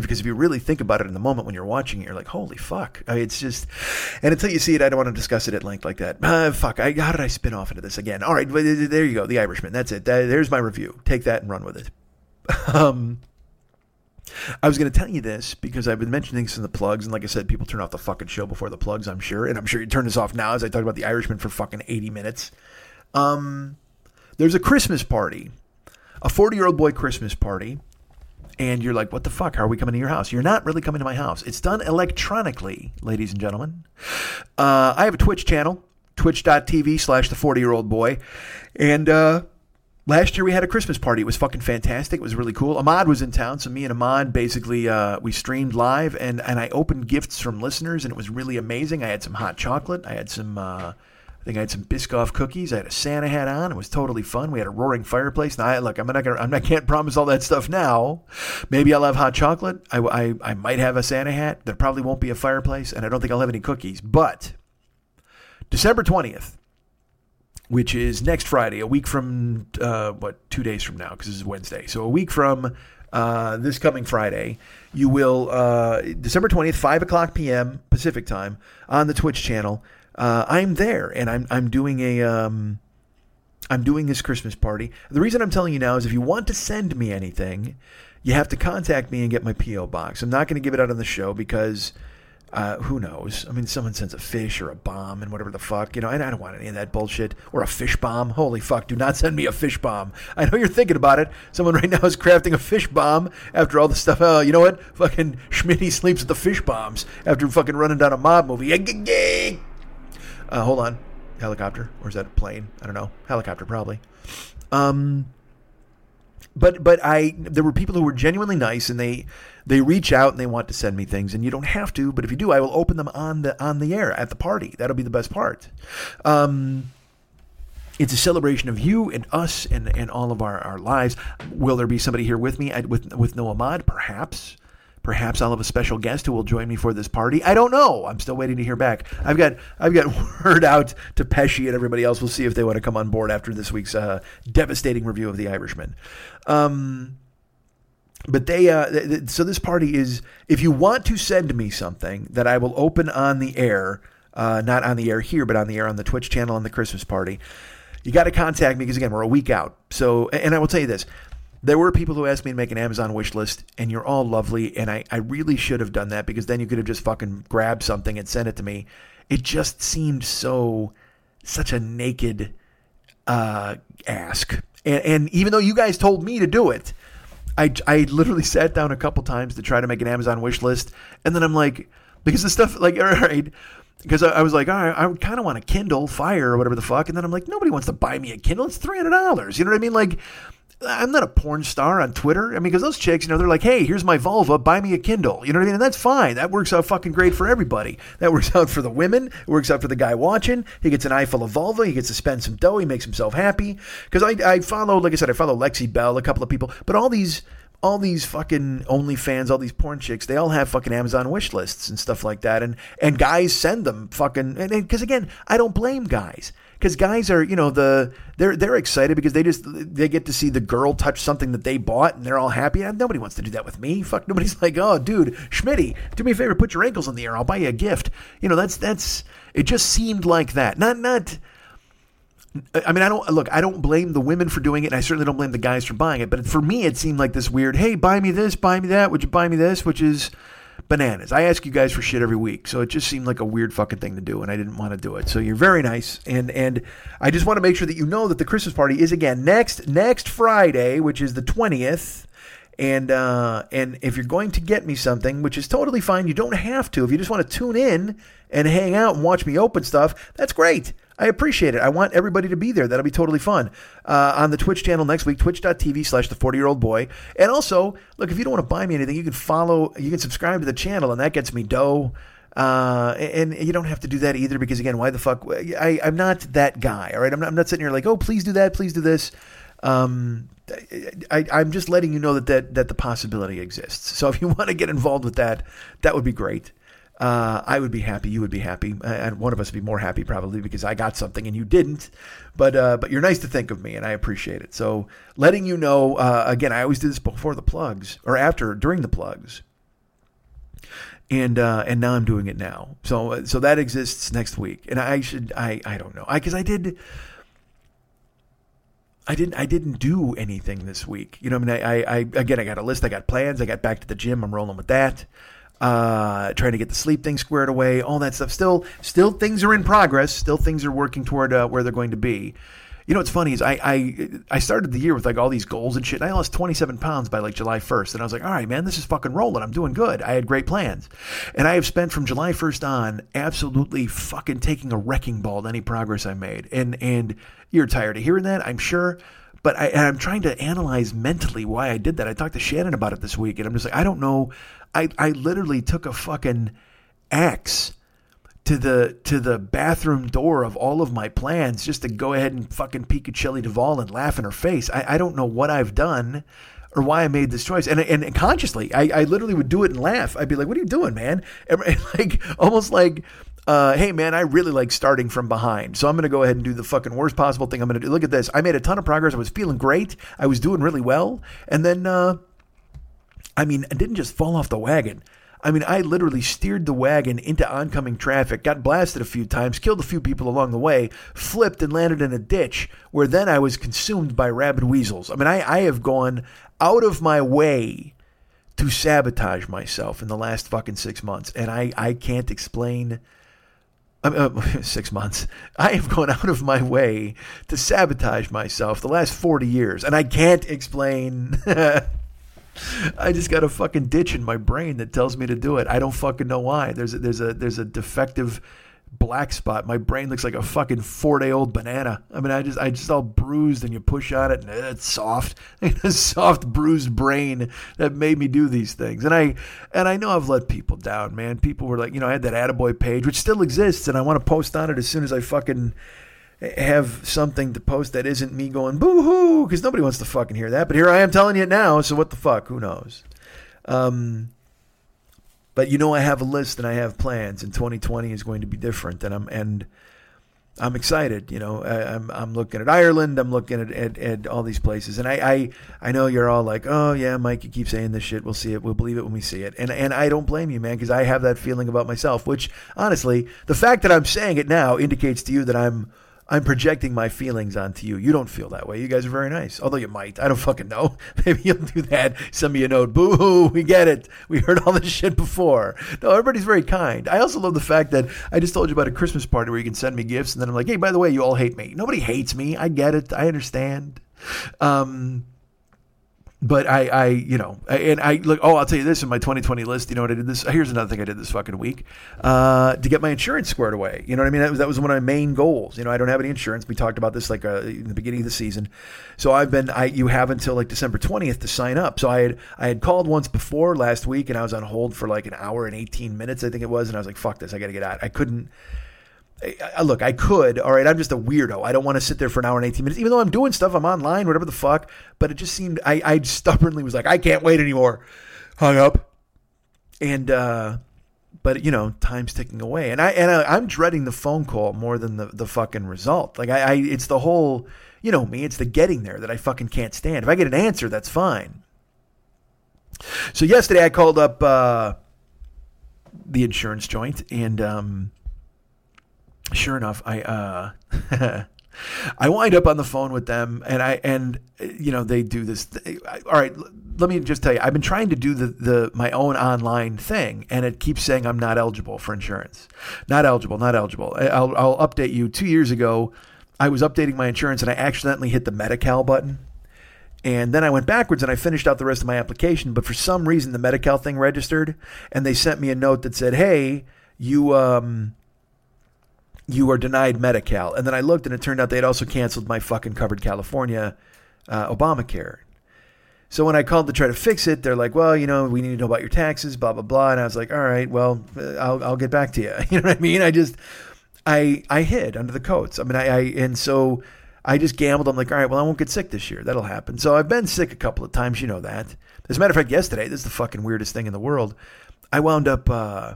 because if you really think about it in the moment when you're watching it, you're like, holy fuck. I mean, it's just, and until you see it, I don't want to discuss it at length like that. Uh, fuck, I, how did I spin off into this again? All right, there you go, The Irishman. That's it. There's my review. Take that and run with it. Um, I was going to tell you this because I've been mentioning this in the plugs, and like I said, people turn off the fucking show before the plugs, I'm sure, and I'm sure you turn this off now as I talk about The Irishman for fucking 80 minutes. Um, there's a Christmas party, a 40 year old boy Christmas party and you're like, what the fuck? How are we coming to your house? You're not really coming to my house. It's done electronically, ladies and gentlemen. Uh, I have a Twitch channel twitch.tv slash the 40 year old boy. And uh, last year we had a Christmas party. It was fucking fantastic. It was really cool. Ahmad was in town, so me and Ahmad basically uh, we streamed live, and and I opened gifts from listeners, and it was really amazing. I had some hot chocolate. I had some. I think I had some Biscoff cookies. I had a Santa hat on. It was totally fun. We had a roaring fireplace. Now, I, look, I'm not gonna, I'm not can't promise all that stuff now. Maybe I'll have hot chocolate. I, I, I might have a Santa hat. There probably won't be a fireplace, and I don't think I'll have any cookies. But December twentieth, which is next Friday, a week from uh, what two days from now, because this is Wednesday. So a week from uh, this coming Friday, you will uh, December twentieth, five o'clock p.m. Pacific time on the Twitch channel. Uh, I'm there, and I'm I'm doing a um, I'm doing this Christmas party. The reason I'm telling you now is if you want to send me anything, you have to contact me and get my PO box. I'm not going to give it out on the show because uh, who knows? I mean, someone sends a fish or a bomb and whatever the fuck, you know, and I don't want any of that bullshit. Or a fish bomb. Holy fuck, do not send me a fish bomb. I know you're thinking about it. Someone right now is crafting a fish bomb after all the stuff. Oh, you know what? Fucking Schmitty sleeps with the fish bombs after fucking running down a mob movie. Uh, hold on. Helicopter. Or is that a plane? I don't know. Helicopter, probably. Um, but but I there were people who were genuinely nice and they they reach out and they want to send me things and you don't have to but if you do I will open them on the on the air at the party that'll be the best part um, it's a celebration of you and us and, and all of our, our lives will there be somebody here with me I, with with no Ahmad perhaps Perhaps I'll have a special guest who will join me for this party. I don't know. I'm still waiting to hear back. I've got I've got word out to Pesci and everybody else. We'll see if they want to come on board after this week's uh, devastating review of The Irishman. Um, but they uh, th- th- so this party is if you want to send me something that I will open on the air, uh, not on the air here, but on the air on the Twitch channel on the Christmas party. You got to contact me because again we're a week out. So and I will tell you this there were people who asked me to make an Amazon wish list, and you're all lovely. And I, I really should have done that because then you could have just fucking grabbed something and sent it to me. It just seemed so, such a naked uh, ask. And, and even though you guys told me to do it, I, I literally sat down a couple times to try to make an Amazon wish list. And then I'm like, because the stuff, like, all right, because I, I, was like, all right, I kind of want a Kindle Fire or whatever the fuck. And then I'm like, nobody wants to buy me a Kindle. It's $300. You know what I mean? Like, I'm not a porn star on Twitter. I mean, because those chicks, you know, they're like, hey, here's my vulva, buy me a Kindle. You know what I mean? And that's fine. That works out fucking great for everybody. That works out for the women. It works out for the guy watching. He gets an eye full of vulva. He gets to spend some dough. He makes himself happy. Because I, I follow, like I said, I follow Lexi Belle, a couple of people, but all these all these fucking OnlyFans, all these porn chicks, they all have fucking Amazon wish lists and stuff like that. And and guys send them fucking and because again, I don't blame guys because guys are you know the they're they're excited because they just they get to see the girl touch something that they bought and they're all happy. And nobody wants to do that with me. Fuck, nobody's like, oh, dude, Schmitty, do me a favor, put your ankles in the air. I'll buy you a gift. You know, that's that's. It just seemed like that. Not not. I mean, I don't look. I don't blame the women for doing it, and I certainly don't blame the guys for buying it. But for me, it seemed like this weird. Hey, buy me this, buy me that. Would you buy me this? Which is bananas. I ask you guys for shit every week, so it just seemed like a weird fucking thing to do, and I didn't want to do it. So you're very nice, and and I just want to make sure that you know that the Christmas party is again next next Friday, which is the twentieth. And uh, and if you're going to get me something, which is totally fine, you don't have to. If you just want to tune in and hang out and watch me open stuff, that's great. I appreciate it. I want everybody to be there. That'll be totally fun. Uh, on the Twitch channel next week, twitch.tv slash the 40 year old boy. And also, look, if you don't want to buy me anything, you can follow, you can subscribe to the channel, and that gets me dough. Uh, and you don't have to do that either because, again, why the fuck? I, I'm not that guy, all right? I'm not, I'm not sitting here like, oh, please do that, please do this. Um, I, am just letting you know that, that that the possibility exists. So if you want to get involved with that, that would be great uh, I would be happy. You would be happy, and one of us would be more happy probably because I got something and you didn't. But uh, but you're nice to think of me, and I appreciate it. So letting you know uh, again, I always do this before the plugs or after during the plugs, and uh, and now I'm doing it now. So so that exists next week, and I should I I don't know I because I did. I didn't. I didn't do anything this week. You know, I mean, I, I, I again, I got a list. I got plans. I got back to the gym. I'm rolling with that uh, trying to get the sleep thing squared away, all that stuff. Still, still things are in progress. Still things are working toward uh, where they're going to be. You know what's funny is I, I I started the year with like all these goals and shit. And I lost 27 pounds by like July 1st, and I was like, all right, man, this is fucking rolling. I'm doing good. I had great plans, and I have spent from July 1st on absolutely fucking taking a wrecking ball to any progress I made. And and you're tired of hearing that, I'm sure. But I, I'm trying to analyze mentally why I did that. I talked to Shannon about it this week, and I'm just like, I don't know. I I literally took a fucking axe to the to the bathroom door of all of my plans just to go ahead and fucking Shelley Duvall and laugh in her face. I, I don't know what I've done or why I made this choice. And and consciously, I, I literally would do it and laugh. I'd be like, "What are you doing, man?" And, like almost like. Uh, hey man, I really like starting from behind. So I'm going to go ahead and do the fucking worst possible thing I'm going to do. Look at this. I made a ton of progress. I was feeling great. I was doing really well. And then, uh, I mean, I didn't just fall off the wagon. I mean, I literally steered the wagon into oncoming traffic, got blasted a few times, killed a few people along the way, flipped and landed in a ditch where then I was consumed by rabid weasels. I mean, I, I have gone out of my way to sabotage myself in the last fucking six months. And I, I can't explain. I Uh, six months. I have gone out of my way to sabotage myself the last 40 years, and I can't explain I just got a fucking ditch in my brain that tells me to do it. I don't fucking know why. There's a, there's a there's a defective black spot. My brain looks like a fucking four day old banana. I mean, I just I just all bruised, and you push on it, and it's soft. a soft bruised brain that made me do these things. And I and I know I've let people down, man. People were like, you know, I had that Attaboy page, which still exists, and I want to post on it as soon as I fucking have something to post that isn't me going boo hoo because nobody wants to fucking hear that. But here I am telling you now. So what the fuck? Who knows? Um, but you know I have a list and I have plans, and 2020 is going to be different, and I'm and I'm excited. You know, I, am I'm, I'm looking at Ireland. I'm looking at, at, at all these places, and I, I I know you're all like, oh yeah, Mike, you keep saying this shit. We'll see it. We'll believe it when we see it. And and I don't blame you, man, because I have that feeling about myself. Which honestly, the fact that I'm saying it now indicates to you that I'm I'm projecting my feelings onto you. You don't feel that way. You guys are very nice. Although you might. I don't fucking know. Maybe you'll do that. Send me a note. Boo hoo. We get it. We heard all this shit before. No, everybody's very kind. I also love the fact that I just told you about a Christmas party where you can send me gifts and then I'm like, hey, by the way, you all hate me. Nobody hates me. I get it. I understand. Um, but I, I, you know, and I look. Oh, I'll tell you this in my 2020 list. You know what I did this? Here's another thing I did this fucking week uh, to get my insurance squared away. You know what I mean? That was that was one of my main goals. You know, I don't have any insurance. We talked about this like uh, in the beginning of the season. So I've been. I you have until like December 20th to sign up. So I had I had called once before last week, and I was on hold for like an hour and 18 minutes, I think it was, and I was like, fuck this, I got to get out. I couldn't. Look, I could. All right, I'm just a weirdo. I don't want to sit there for an hour and 18 minutes, even though I'm doing stuff. I'm online, whatever the fuck. But it just seemed, I, I stubbornly was like, I can't wait anymore. Hung up. And, uh, but you know, time's ticking away, and I and I, am dreading the phone call more than the the fucking result. Like I, I, it's the whole, you know me, it's the getting there that I fucking can't stand. If I get an answer, that's fine. So yesterday I called up uh, the insurance joint, and um, sure enough, I uh, I wind up on the phone with them, and I and you know they do this. Thing. All right, let me just tell you, I've been trying to do the the my own online thing, and it keeps saying I'm not eligible for insurance. Not eligible. Not eligible. I'll I'll update you. Two years ago, I was updating my insurance, and I accidentally hit the Medi-Cal button. And then I went backwards and I finished out the rest of my application. But for some reason, the Medi-Cal thing registered, and they sent me a note that said, "Hey, you um, you are denied Medi-Cal. And then I looked and it turned out they had also canceled my fucking covered California uh, Obamacare. So when I called to try to fix it, they're like, well, you know, we need to know about your taxes, blah, blah, blah. And I was like, all right, well, uh, I'll, I'll get back to you. You know what I mean? I just, I, I hid under the coats. I mean, I, I, and so I just gambled. I'm like, all right, well, I won't get sick this year. That'll happen. So I've been sick a couple of times. You know that. As a matter of fact, yesterday, this is the fucking weirdest thing in the world. I wound up, uh,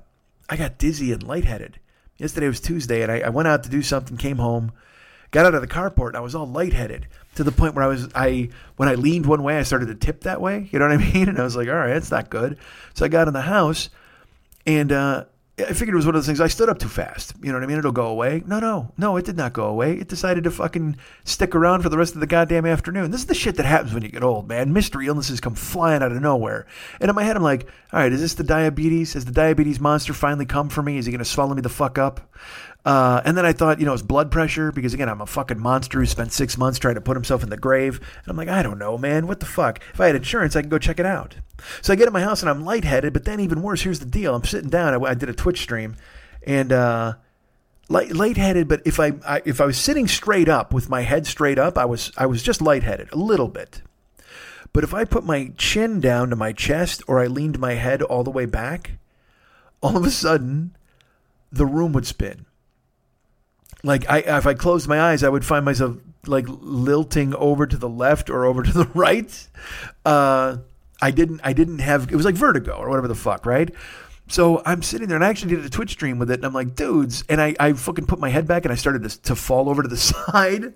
I got dizzy and lightheaded Yesterday was Tuesday, and I, I went out to do something, came home, got out of the carport, and I was all lightheaded to the point where I was I when I leaned one way, I started to tip that way. You know what I mean? And I was like, all right, that's not good. So I got in the house, and uh, I figured it was one of those things. I stood up too fast. You know what I mean? It'll go away. No, no, no. It did not go away. It decided to fucking stick around for the rest of the goddamn afternoon. This is the shit that happens when you get old, man. Mystery illnesses come flying out of nowhere. And in my head, I'm like, all right, is this the diabetes? Has the diabetes monster finally come for me? Is he going to swallow me the fuck up? Uh, and then I thought, you know, it's blood pressure because again, I'm a fucking monster who spent six months trying to put himself in the grave. And I'm like, I don't know, man. What the fuck? If I had insurance, I can go check it out. So I get in my house and I'm lightheaded. But then even worse, here's the deal: I'm sitting down. I, I did a Twitch stream, and uh, light, lightheaded. But if I, I if I was sitting straight up with my head straight up, I was I was just lightheaded a little bit. But if I put my chin down to my chest or I leaned my head all the way back, all of a sudden the room would spin. Like I, if I closed my eyes, I would find myself like lilting over to the left or over to the right. Uh, I didn't, I didn't have. It was like vertigo or whatever the fuck, right? So I'm sitting there, and I actually did a Twitch stream with it, and I'm like, dudes, and I, I fucking put my head back, and I started to, to fall over to the side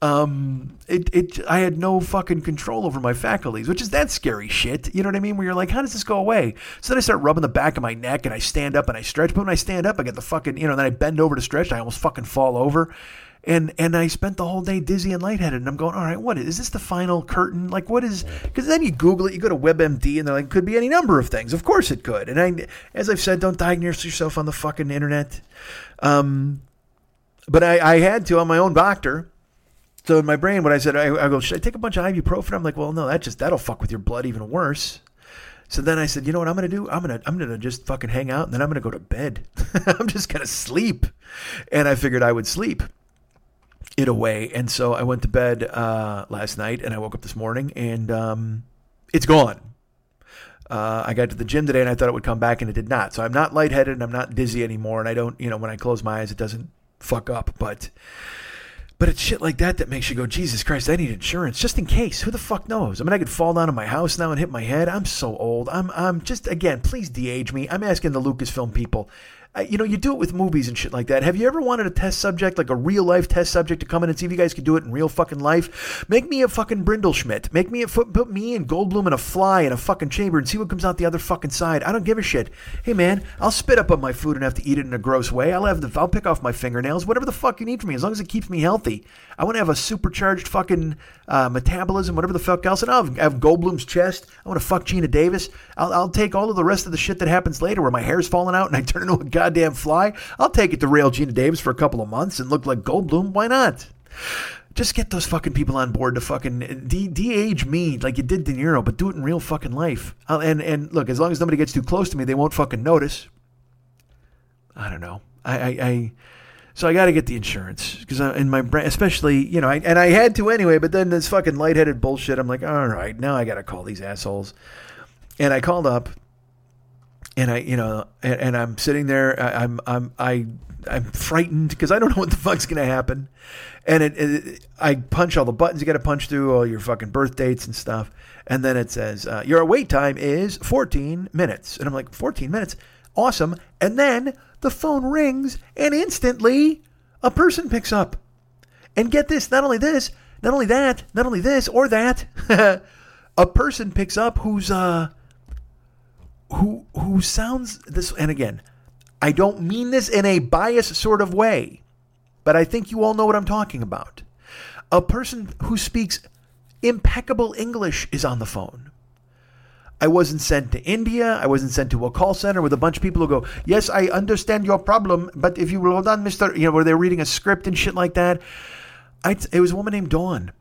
um, it, it, I had no fucking control over my faculties, which is that scary shit. You know what I mean? Where you're like, how does this go away? So then I start rubbing the back of my neck and I stand up and I stretch. But when I stand up, I get the fucking, you know, then I bend over to stretch. I almost fucking fall over. And, and I spent the whole day dizzy and lightheaded. And I'm going, all right, what is, is this the final curtain? Like, what is, because then you Google it, you go to WebMD and they're like, could be any number of things. Of course it could. And I, as I've said, don't diagnose yourself on the fucking internet. Um, but I, I had to on my own doctor so in my brain, when I said, I, I, go, should I take a bunch of ibuprofen? I'm like, well, no, that just that'll fuck with your blood even worse. So then I said, you know what I'm gonna do? I'm gonna I'm gonna just fucking hang out, and then I'm gonna go to bed. I'm just gonna sleep, and I figured I would sleep it away. And so I went to bed uh, last night, and I woke up this morning, and um, it's gone. Uh, I got to the gym today, and I thought it would come back, and it did not. So I'm not lightheaded, and I'm not dizzy anymore, and I don't, you know, when I close my eyes, it doesn't fuck up, but. But it's shit like that that makes you go, Jesus Christ, I need insurance just in case. Who the fuck knows? I mean, I could fall down on my house now and hit my head. I'm so old. I'm, I'm just again, please de-age me. I'm asking the Lucasfilm people you know, you do it with movies and shit like that. Have you ever wanted a test subject, like a real life test subject, to come in and see if you guys could do it in real fucking life? Make me a fucking Brundleschmidt. Make me a foot. put me and Goldblum in a fly in a fucking chamber and see what comes out the other fucking side. I don't give a shit. Hey man, I'll spit up on my food and have to eat it in a gross way. I'll have the, I'll pick off my fingernails, whatever the fuck you need from me, as long as it keeps me healthy. I want to have a supercharged fucking uh, metabolism, whatever the fuck else. And I'll have, Goldblum's chest. I want to fuck Geena Davis. I'll, I'll take all of the rest of the shit that happens later where my hair's falling out and I turn into a goddamn fly. I'll take it to rail Geena Davis for a couple of months and look like Goldblum. Why not? Just get those fucking people on board to fucking de- de-age me like you did De Niro, but do it in real fucking life. I'll, and and look, as long as nobody gets too close to me, they won't fucking notice. I don't know. I, I, I so I got to get the insurance because in my brain, especially you know, I, and I had to anyway. But then this fucking lightheaded bullshit. I'm like, all right, now I got to call these assholes. And I called up, and I, you know, and, and I'm sitting there. I, I'm, I'm, I, I'm frightened because I don't know what the fuck's gonna happen. And it, it I punch all the buttons you got to punch through, all your fucking birth dates and stuff. And then it says uh, your wait time is 14 minutes, and I'm like, 14 minutes, awesome. And then the phone rings, and instantly a person picks up. And get this, not only this, not only that, not only this or that, a person picks up who's uh who who sounds this and again, I don't mean this in a biased sort of way, but I think you all know what I'm talking about. A person who speaks impeccable English is on the phone. I wasn't sent to India. I wasn't sent to a call center with a bunch of people who go, Yes, I understand your problem, but if you will hold on, Mr. You know, where they're reading a script and shit like that. I, it was a woman named Dawn.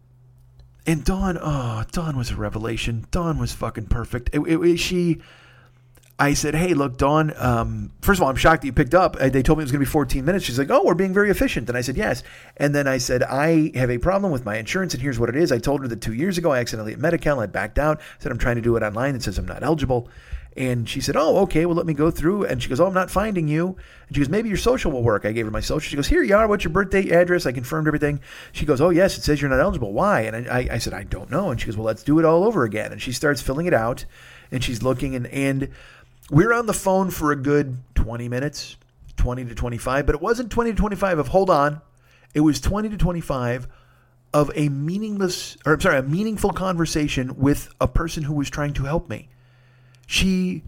And Dawn, oh, Dawn was a revelation. Dawn was fucking perfect. It, it, she I said, hey, look, Dawn, um, first of all, I'm shocked that you picked up. They told me it was going to be 14 minutes. She's like, oh, we're being very efficient. And I said, yes. And then I said, I have a problem with my insurance, and here's what it is. I told her that two years ago I accidentally had Medi-Cal. I backed out, I said I'm trying to do it online. It says I'm not eligible. And she said, oh, okay, well, let me go through. And she goes, oh, I'm not finding you. And she goes, maybe your social will work. I gave her my social. She goes, here you are. What's your birthday address? I confirmed everything. She goes, oh, yes, it says you're not eligible. Why? And I, I said, I don't know. And she goes, well, let's do it all over again. And she starts filling it out, and she's looking, and, and – we are on the phone for a good 20 minutes, 20 to 25, but it wasn't 20 to 25 of hold on. It was 20 to 25 of a meaningless, or I'm sorry, a meaningful conversation with a person who was trying to help me. She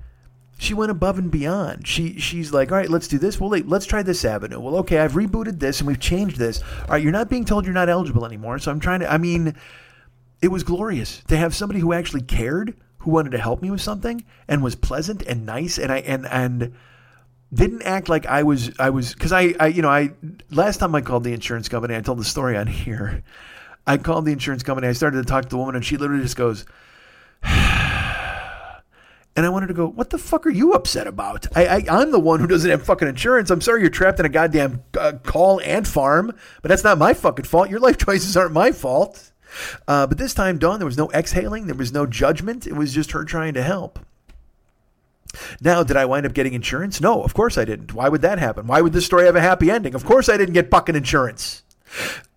she went above and beyond. She she's like, all right, let's do this. Well, wait, let's try this avenue. Well, okay, I've rebooted this and we've changed this. All right, you're not being told you're not eligible anymore. So I'm trying to. I mean, it was glorious to have somebody who actually cared who wanted to help me with something and was pleasant and nice and I and and didn't act like I was I was because I, I you know I last time I called the insurance company I told the story on here. I called the insurance company I started to talk to the woman and she literally just goes and I wanted to go what the fuck are you upset about? I, I I'm the one who doesn't have fucking insurance. I'm sorry you're trapped in a goddamn uh, call and farm but that's not my fucking fault. Your life choices aren't my fault uh, but this time Dawn there was no exhaling there was no judgment it was just her trying to help now, did I wind up getting insurance? No, of course I didn't. Why would that happen? Why would this story have a happy ending? Of course I didn't get fucking insurance.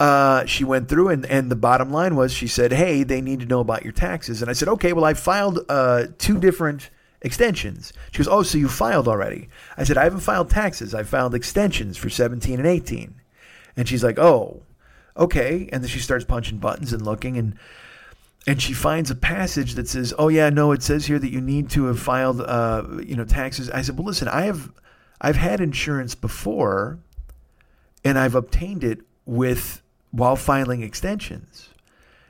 Uh, she went through, and, and the bottom line was she said, Hey, they need to know about your taxes. And I said, Okay, well, I filed uh, two different extensions. She goes, Oh, so you filed already? I said, I haven't filed taxes. I filed extensions for 17 and 18. And she's like, Oh, okay. And then she starts punching buttons and looking. And and she finds a passage that says, "Oh yeah, no, it says here that you need to have filed, uh, you know, taxes." I said, "Well, listen, I have, I've had insurance before, and I've obtained it with while filing extensions."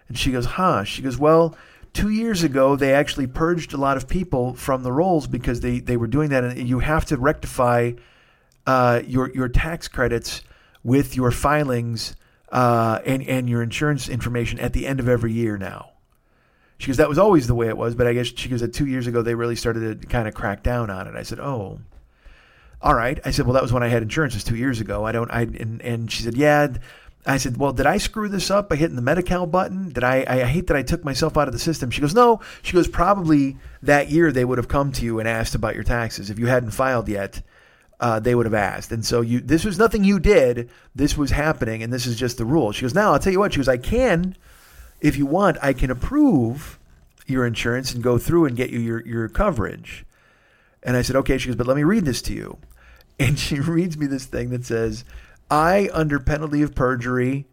And she goes, "Huh?" She goes, "Well." Two years ago, they actually purged a lot of people from the rolls because they, they were doing that, and you have to rectify uh, your your tax credits with your filings uh, and and your insurance information at the end of every year now. She goes, that was always the way it was, but I guess she goes that two years ago they really started to kind of crack down on it. I said, oh, all right. I said, well, that was when I had insurance. It was two years ago. I don't. I and and she said, yeah. I said, well, did I screw this up by hitting the Medi-Cal button? Did I? I hate that I took myself out of the system. She goes, no. She goes, probably that year they would have come to you and asked about your taxes if you hadn't filed yet. Uh, they would have asked. And so you, this was nothing you did. This was happening, and this is just the rule. She goes, now I'll tell you what. She goes, I can if you want, I can approve your insurance and go through and get you your, your coverage. And I said, okay. She goes, but let me read this to you. And she reads me this thing that says, I, under penalty of perjury,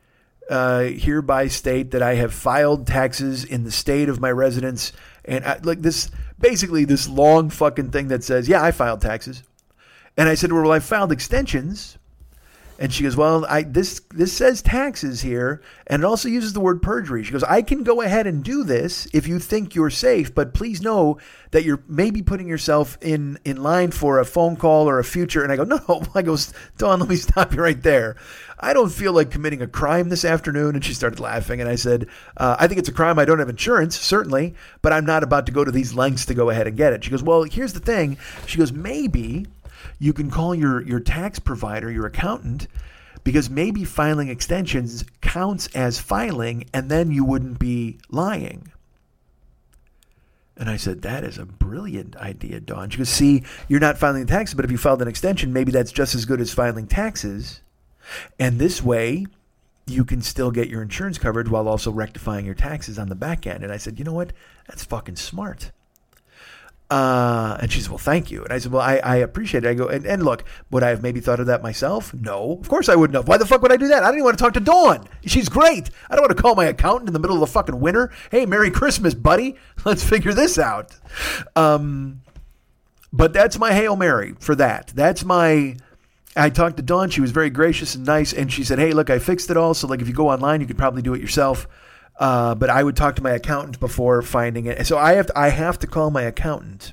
uh, hereby state that I have filed taxes in the state of my residence. And I, like this, basically, this long fucking thing that says, yeah, I filed taxes. And I said, well, I filed extensions and she goes, "Well, I this this says taxes here, and it also uses the word perjury." She goes, "I can go ahead and do this if you think you're safe, but please know that you're maybe putting yourself in in line for a phone call or a future." And I go, "No." I go, "Dawn, let me stop you right there. I don't feel like committing a crime this afternoon." And she started laughing, and I said, uh, "I think it's a crime. I don't have insurance, certainly, but I'm not about to go to these lengths to go ahead and get it." She goes, "Well, here's the thing." She goes, "Maybe." You can call your, your tax provider, your accountant, because maybe filing extensions counts as filing and then you wouldn't be lying. And I said, that is a brilliant idea, Dawn. She goes, see, you're not filing taxes, but if you filed an extension, maybe that's just as good as filing taxes. And this way, you can still get your insurance covered while also rectifying your taxes on the back end. And I said, you know what? That's fucking smart. Uh, and she said, well, thank you. And I said, well, I, I appreciate it. I go, and, and look, would I have maybe thought of that myself? No, of course I wouldn't have. Why the fuck would I do that? I didn't even want to talk to Dawn. She's great. I don't want to call my accountant in the middle of the fucking winter. Hey, Merry Christmas, buddy. Let's figure this out. Um, but that's my Hail Mary for that. That's my, I talked to Dawn. She was very gracious and nice. And she said, hey, look, I fixed it all. So like, if you go online, you could probably do it yourself. Uh, but I would talk to my accountant before finding it. So I have to, I have to call my accountant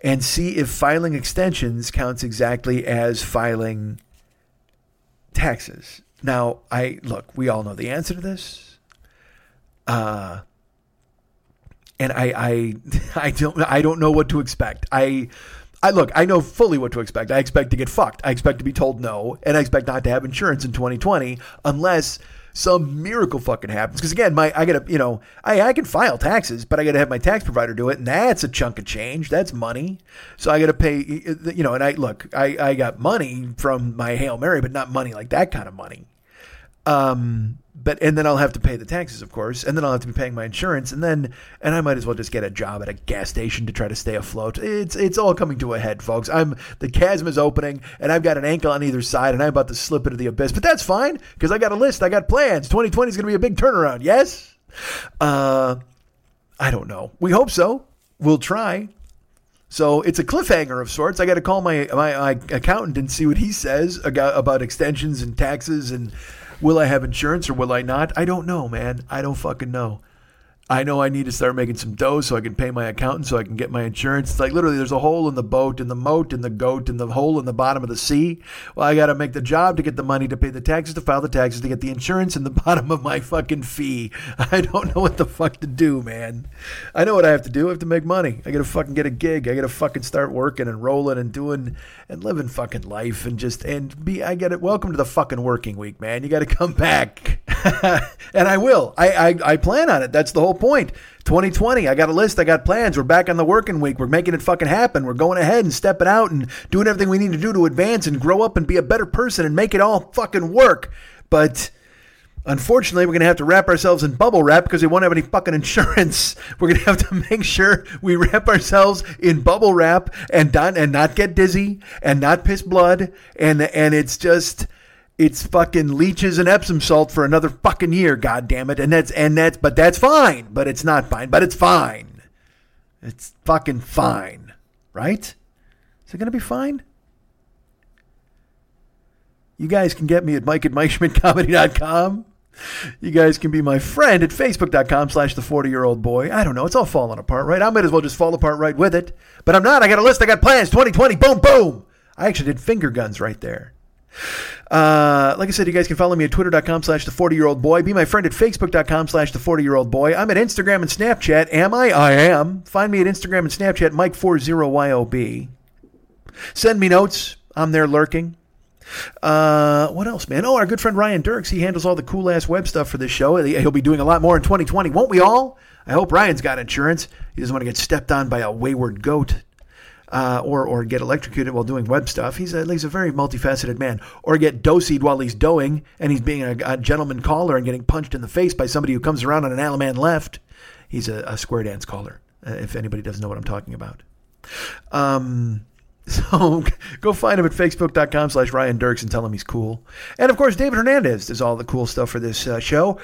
and see if filing extensions counts exactly as filing taxes. Now, I look, we all know the answer to this. Uh, and I, I, I don't, I don't know what to expect. I, I look, I know fully what to expect. I expect to get fucked. I expect to be told no, and I expect not to have insurance in 2020 unless some miracle fucking happens. Because again, my I gotta you know I I can file taxes, but I gotta have my tax provider do it, and that's a chunk of change. That's money. So I gotta pay you know. And I look, I I got money from my hail mary, but not money like that kind of money. Um, but and then I'll have to pay the taxes, of course, and then I'll have to be paying my insurance, and then and I might as well just get a job at a gas station to try to stay afloat. It's it's all coming to a head, folks. I'm the chasm is opening, and I've got an ankle on either side, and I'm about to slip into the abyss. But that's fine because I got a list, I got plans. 2020 is going to be a big turnaround. Yes, uh, I don't know. We hope so. We'll try. So it's a cliffhanger of sorts. I got to call my, my, my accountant and see what he says about, about extensions and taxes and Will I have insurance or will I not? I don't know, man. I don't fucking know. I know I need to start making some dough so I can pay my accountant so I can get my insurance. It's like literally there's a hole in the boat, in the moat, in the goat, in the hole in the bottom of the sea. Well, I got to make the job to get the money to pay the taxes, to file the taxes, to get the insurance in the bottom of my fucking fee. I don't know what the fuck to do, man. I know what I have to do. I have to make money. I got to fucking get a gig. I got to fucking start working and rolling and doing and living fucking life and just and be. I get it. Welcome to the fucking working week, man. You got to come back, and I will. I, I I plan on it. That's the whole point. 2020, I got a list, I got plans. We're back on the working week. We're making it fucking happen. We're going ahead and stepping out and doing everything we need to do to advance and grow up and be a better person and make it all fucking work. But unfortunately, we're going to have to wrap ourselves in bubble wrap because we won't have any fucking insurance. We're going to have to make sure we wrap ourselves in bubble wrap and done and not get dizzy and not piss blood and and it's just it's fucking leeches and Epsom salt for another fucking year, god damn it. And that's and that's but that's fine. But it's not fine. But it's fine. It's fucking fine. Right? Is it gonna be fine? You guys can get me at Mike at MikeSchmidtComedy.com. You guys can be my friend at Facebook.com slash the 40 year old boy. I don't know. It's all falling apart, right? I might as well just fall apart right with it. But I'm not. I got a list. I got plans. 2020. Boom, boom. I actually did finger guns right there. Uh, like I said, you guys can follow me at twitter.com slash the 40 year old boy. Be my friend at facebook.com slash the 40 year old boy. I'm at Instagram and Snapchat. Am I? I am. Find me at Instagram and Snapchat, Mike40YOB. Send me notes. I'm there lurking. Uh, what else, man? Oh, our good friend Ryan Dirks. He handles all the cool ass web stuff for this show. He'll be doing a lot more in 2020, won't we all? I hope Ryan's got insurance. He doesn't want to get stepped on by a wayward goat uh, or or get electrocuted while doing web stuff. He's a, he's a very multifaceted man. Or get dosied while he's doing and he's being a, a, gentleman caller and getting punched in the face by somebody who comes around on an allemande left. He's a, a square dance caller. Uh, if anybody doesn't know what I'm talking about. Um, so go find him at facebook.com slash Ryan Dirks and tell him he's cool. And of course, David Hernandez does all the cool stuff for this uh, show.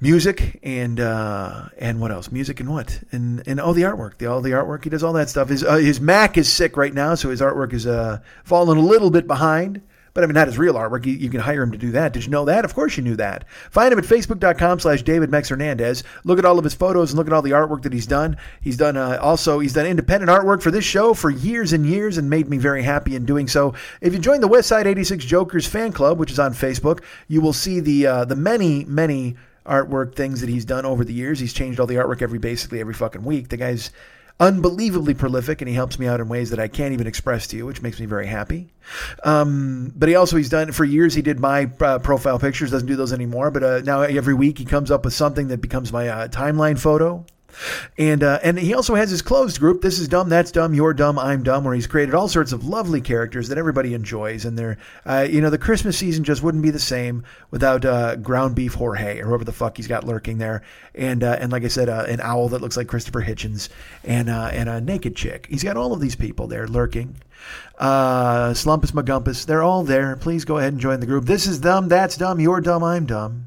Music and uh, and what else? Music and what? And and all the artwork. The all the artwork. He does all that stuff. His uh, his Mac is sick right now, so his artwork is uh, falling a little bit behind. But I mean, not his real artwork. You, you, can hire him to do that. Did you know that? Of course you knew that. Find him at facebook.com slash David Mex Hernandez. Look at all of his photos and look at all the artwork that he's done. He's done uh, also, he's done independent artwork for this show for years and years and made me very happy in doing so. If you join the Westside 86 Jokers fan club, which is on Facebook, you will see the, uh, the many, many artwork things that he's done over the years. He's changed all the artwork every, basically every fucking week. The guy's, unbelievably prolific, and he helps me out in ways that I can't even express to you, which makes me very happy. Um, but he also he's done for years. He did my uh, profile pictures, doesn't do those anymore. But uh, now every week he comes up with something that becomes my uh, timeline photo. And uh, and he also has his closed group. This is dumb, that's dumb, you're dumb, I'm dumb, where he's created all sorts of lovely characters that everybody enjoys. And they're, uh, you know, the Christmas season just wouldn't be the same without uh, ground beef Jorge or whoever the fuck he's got lurking there. And uh, and like I said, uh, an owl that looks like Christopher Hitchens, and uh, and a naked chick. He's got all of these people there lurking. Slumpus McGumpus, they're all there. Please go ahead and join the group. This is dumb, that's dumb, you're dumb, I'm dumb.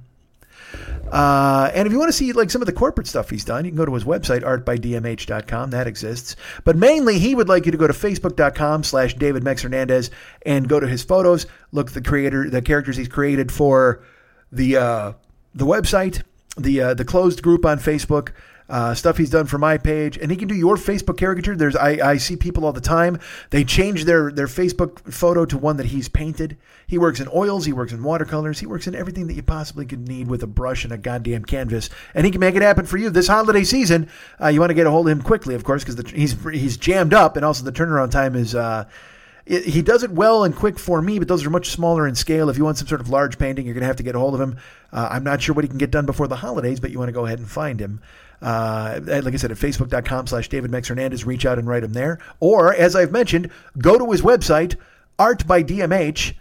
Uh, and if you want to see like some of the corporate stuff he's done, you can go to his website, artbydmh.com. That exists. But mainly, he would like you to go to facebook.com slash David Mex Hernandez and go to his photos, look at the creator, the characters he's created for the uh, the website, the uh, the closed group on Facebook uh, stuff he's done for my page, and he can do your Facebook caricature. There's I, I see people all the time. They change their their Facebook photo to one that he's painted. He works in oils, he works in watercolors, he works in everything that you possibly could need with a brush and a goddamn canvas, and he can make it happen for you this holiday season. Uh, you want to get a hold of him quickly, of course, because he's he's jammed up, and also the turnaround time is. Uh, it, he does it well and quick for me, but those are much smaller in scale. If you want some sort of large painting, you're going to have to get a hold of him. Uh, I'm not sure what he can get done before the holidays, but you want to go ahead and find him. Uh, like I said, at facebook.com slash David Mex Hernandez, reach out and write him there. Or, as I've mentioned, go to his website, artbydmh.com.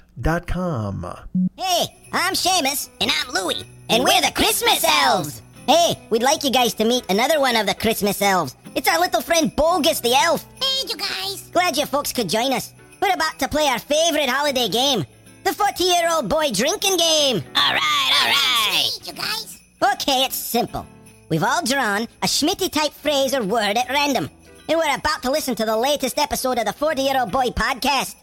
Hey, I'm Seamus. And I'm Louie. And we're the Christmas Elves. Hey, we'd like you guys to meet another one of the Christmas Elves. It's our little friend Bogus the Elf. Hey, you guys. Glad you folks could join us. We're about to play our favorite holiday game, the 40 year old boy drinking game. All right, all right. Sweet, you guys. Okay, it's simple. We've all drawn a Schmitty type phrase or word at random, and we're about to listen to the latest episode of the 40 year old boy podcast.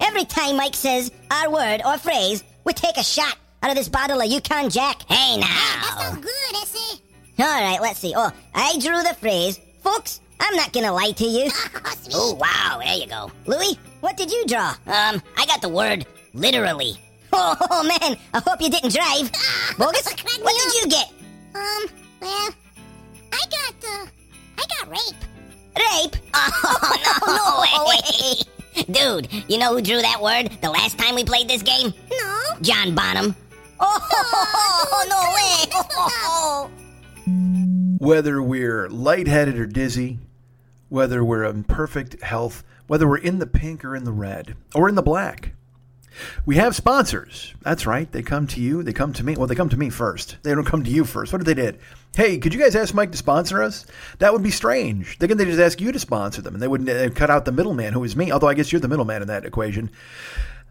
Every time Mike says our word or phrase, we take a shot out of this bottle of Yukon Jack. Hey now. That sounds good, Essie. All right, let's see. Oh, I drew the phrase. Folks, I'm not gonna lie to you. oh, wow. There you go. Louis, what did you draw? Um, I got the word literally. Oh, man, I hope you didn't drive. Bogus, what did you get? Um, well, I got, uh, I got rape. Rape? Oh, no, no way. Dude, you know who drew that word the last time we played this game? No. John Bonham. Oh, no way. Whether we're lightheaded or dizzy, whether we're in perfect health, whether we're in the pink or in the red, or in the black. We have sponsors. That's right. They come to you. They come to me. Well, they come to me first. They don't come to you first. What if they did? Hey, could you guys ask Mike to sponsor us? That would be strange. They can they just ask you to sponsor them, and they wouldn't cut out the middleman, who is me. Although I guess you're the middleman in that equation.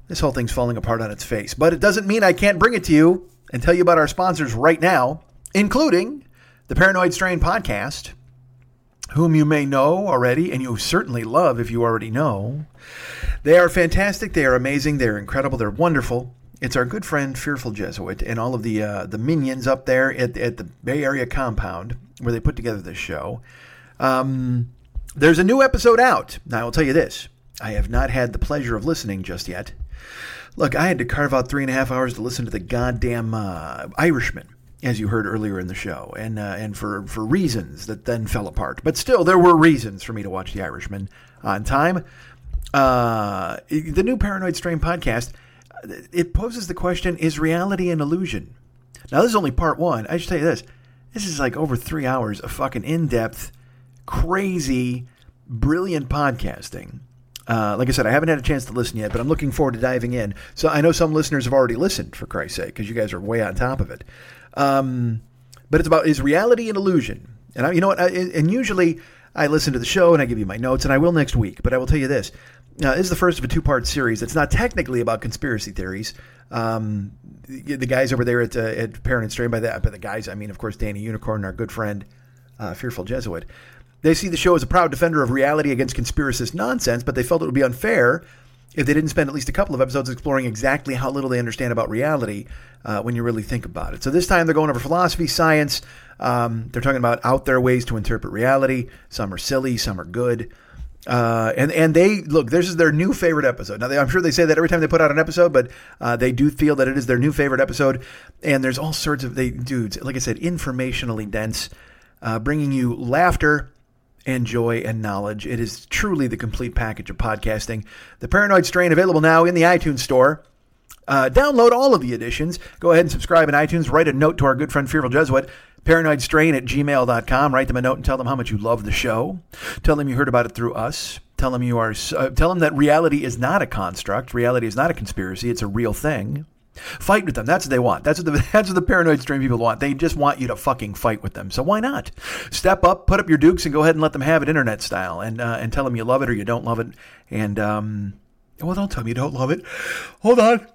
This whole thing's falling apart on its face. But it doesn't mean I can't bring it to you and tell you about our sponsors right now, including the Paranoid Strain podcast, whom you may know already, and you certainly love if you already know. They are fantastic. They are amazing. They're incredible. They're wonderful. It's our good friend Fearful Jesuit and all of the uh, the minions up there at, at the Bay Area compound where they put together this show. Um, there's a new episode out. Now, I will tell you this I have not had the pleasure of listening just yet. Look, I had to carve out three and a half hours to listen to the goddamn uh, Irishman, as you heard earlier in the show, and uh, and for for reasons that then fell apart. But still, there were reasons for me to watch the Irishman on time. Uh, the new Paranoid Strain podcast it poses the question: Is reality an illusion? Now, this is only part one. I should tell you this: this is like over three hours of fucking in-depth, crazy, brilliant podcasting. Uh, like I said, I haven't had a chance to listen yet, but I'm looking forward to diving in. So I know some listeners have already listened, for Christ's sake, because you guys are way on top of it. Um, but it's about is reality an illusion? And I, you know what? I, and usually I listen to the show and I give you my notes, and I will next week. But I will tell you this: uh, this is the first of a two-part series. It's not technically about conspiracy theories. Um, the, guys over there at, uh, at Paranoid Strain, by that, by the guys, I mean, of course, Danny Unicorn, our good friend, uh, Fearful Jesuit. They see the show as a proud defender of reality against conspiracist nonsense, but they felt it would be unfair if they didn't spend at least a couple of episodes exploring exactly how little they understand about reality uh, when you really think about it. So this time they're going over philosophy, science. Um, they're talking about out there ways to interpret reality. Some are silly, some are good. Uh, and and they look. This is their new favorite episode. Now they, I'm sure they say that every time they put out an episode, but uh, they do feel that it is their new favorite episode. And there's all sorts of they dudes. Like I said, informationally dense, uh, bringing you laughter and joy and knowledge. It is truly the complete package of podcasting. The Paranoid Strain available now in the iTunes Store. Uh, download all of the editions. Go ahead and subscribe in iTunes. Write a note to our good friend Fearful Jesuit, paranoidstrain at gmail.com. Write them a note and tell them how much you love the show. Tell them you heard about it through us. Tell them you are. Uh, tell them that reality is not a construct. Reality is not a conspiracy. It's a real thing. Fight with them. That's what they want. That's what the that's what the paranoid strain people want. They just want you to fucking fight with them. So why not step up, put up your dukes, and go ahead and let them have it internet style, and uh, and tell them you love it or you don't love it. And um, well, don't tell me you don't love it. Hold on.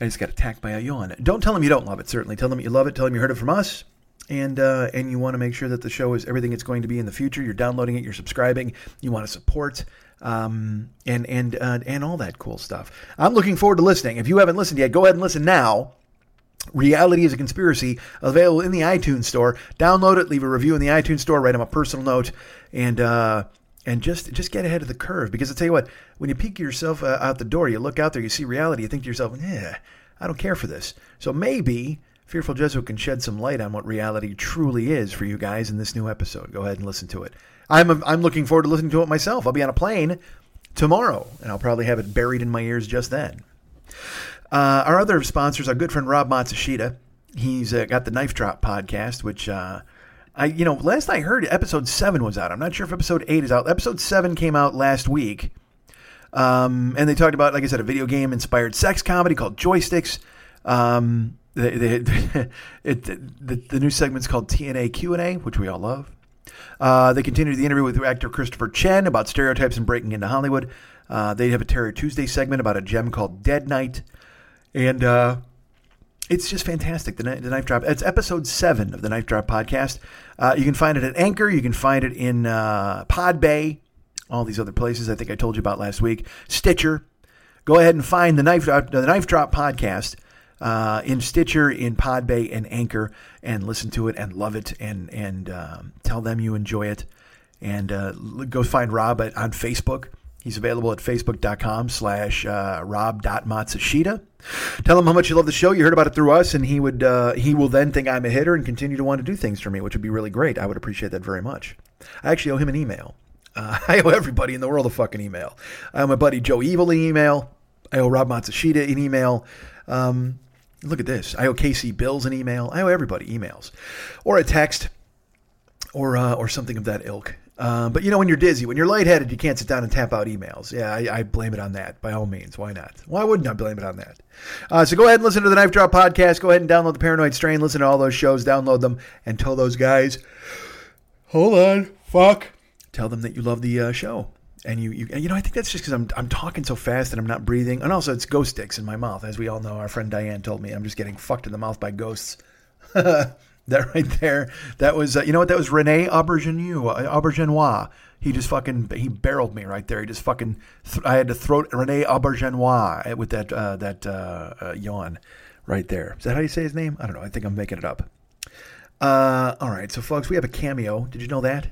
I just got attacked by a yawn. Don't tell them you don't love it. Certainly, tell them you love it. Tell them you heard it from us, and uh, and you want to make sure that the show is everything it's going to be in the future. You're downloading it. You're subscribing. You want to support. Um, and and uh, and all that cool stuff. I'm looking forward to listening. If you haven't listened yet, go ahead and listen now. Reality is a Conspiracy, available in the iTunes Store. Download it, leave a review in the iTunes Store, write them a personal note, and uh, and just just get ahead of the curve. Because I tell you what, when you peek yourself uh, out the door, you look out there, you see reality, you think to yourself, "Yeah, I don't care for this." So maybe Fearful Jesuit can shed some light on what reality truly is for you guys in this new episode. Go ahead and listen to it. I'm I'm looking forward to listening to it myself. I'll be on a plane tomorrow, and I'll probably have it buried in my ears just then. Uh, our other sponsors, our good friend Rob Matsushita. He's uh, got the Knife Drop podcast, which uh, I, you know, last I heard, episode seven was out. I'm not sure if episode eight is out. Episode seven came out last week, um, and they talked about, like I said, a video game inspired sex comedy called Joysticks. Um, they, they, it, the, the new segment's called TNA Q and A, which we all love. Uh, they continue the interview with actor Christopher Chen about stereotypes and breaking into Hollywood. Uh, they have a Terror Tuesday segment about a gem called Dead Night. And uh, it's just fantastic. The, the Knife Drop. It's episode seven of the Knife Drop podcast. Uh, you can find it at Anchor. You can find it in uh, Podbay, all these other places I think I told you about last week. Stitcher. Go ahead and find the Knife the Knife Drop podcast. Uh, in Stitcher, in Podbay, and Anchor, and listen to it and love it, and and um, tell them you enjoy it, and uh, go find Rob at, on Facebook. He's available at facebook.com slash uh, rob.matsushita. Tell him how much you love the show. You heard about it through us, and he would uh, he will then think I'm a hitter and continue to want to do things for me, which would be really great. I would appreciate that very much. I actually owe him an email. Uh, I owe everybody in the world a fucking email. I owe my buddy Joe Evil an email. I owe Rob Matsushita an email. Um, look at this. I owe Casey Bills an email. I owe everybody emails or a text or uh, or something of that ilk. Uh, but you know, when you're dizzy, when you're lightheaded, you can't sit down and tap out emails. Yeah, I, I blame it on that. By all means, why not? Why wouldn't I blame it on that? Uh, so go ahead and listen to the Knife Drop podcast. Go ahead and download the Paranoid Strain. Listen to all those shows. Download them and tell those guys. Hold on, fuck. Tell them that you love the uh, show. And you, you, you know, I think that's just because I'm, I'm talking so fast and I'm not breathing. And also, it's ghost sticks in my mouth, as we all know. Our friend Diane told me I'm just getting fucked in the mouth by ghosts. that right there, that was, uh, you know what? That was Rene Auberjonois. Auberjonois. He just fucking, he barreled me right there. He just fucking, th- I had to throw Rene Auberjonois with that, uh, that uh, uh, yawn right there. Is that how you say his name? I don't know. I think I'm making it up. Uh, all right, so folks, we have a cameo. Did you know that?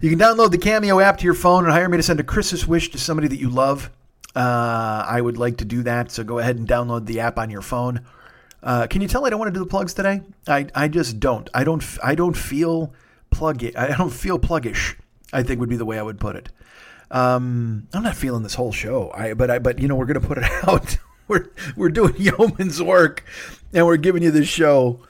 You can download the Cameo app to your phone and hire me to send a Christmas wish to somebody that you love. Uh, I would like to do that, so go ahead and download the app on your phone. Uh, can you tell I don't want to do the plugs today? I, I just don't. I don't. I don't feel plug. I don't feel pluggish. I think would be the way I would put it. Um, I'm not feeling this whole show. I but I but you know we're gonna put it out. we're we're doing yeoman's work, and we're giving you this show.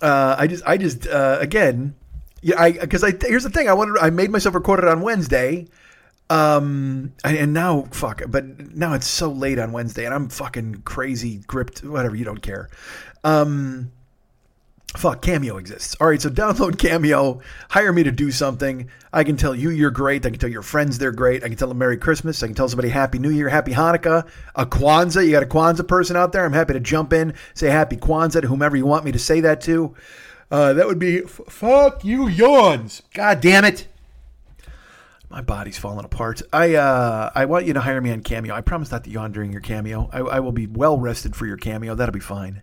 Uh, I just I just uh, again yeah, I because I here's the thing. I wanted I made myself record it on Wednesday, um, and now fuck. But now it's so late on Wednesday, and I'm fucking crazy gripped. Whatever, you don't care. Um, fuck, Cameo exists. All right, so download Cameo, hire me to do something. I can tell you you're great. I can tell your friends they're great. I can tell them Merry Christmas. I can tell somebody Happy New Year, Happy Hanukkah, a Kwanzaa. You got a Kwanzaa person out there? I'm happy to jump in, say Happy Kwanzaa to whomever you want me to say that to. Uh, that would be f- fuck you yawns. God damn it. My body's falling apart. I uh, I want you to hire me on Cameo. I promise not to yawn during your Cameo. I, I will be well rested for your Cameo. That'll be fine.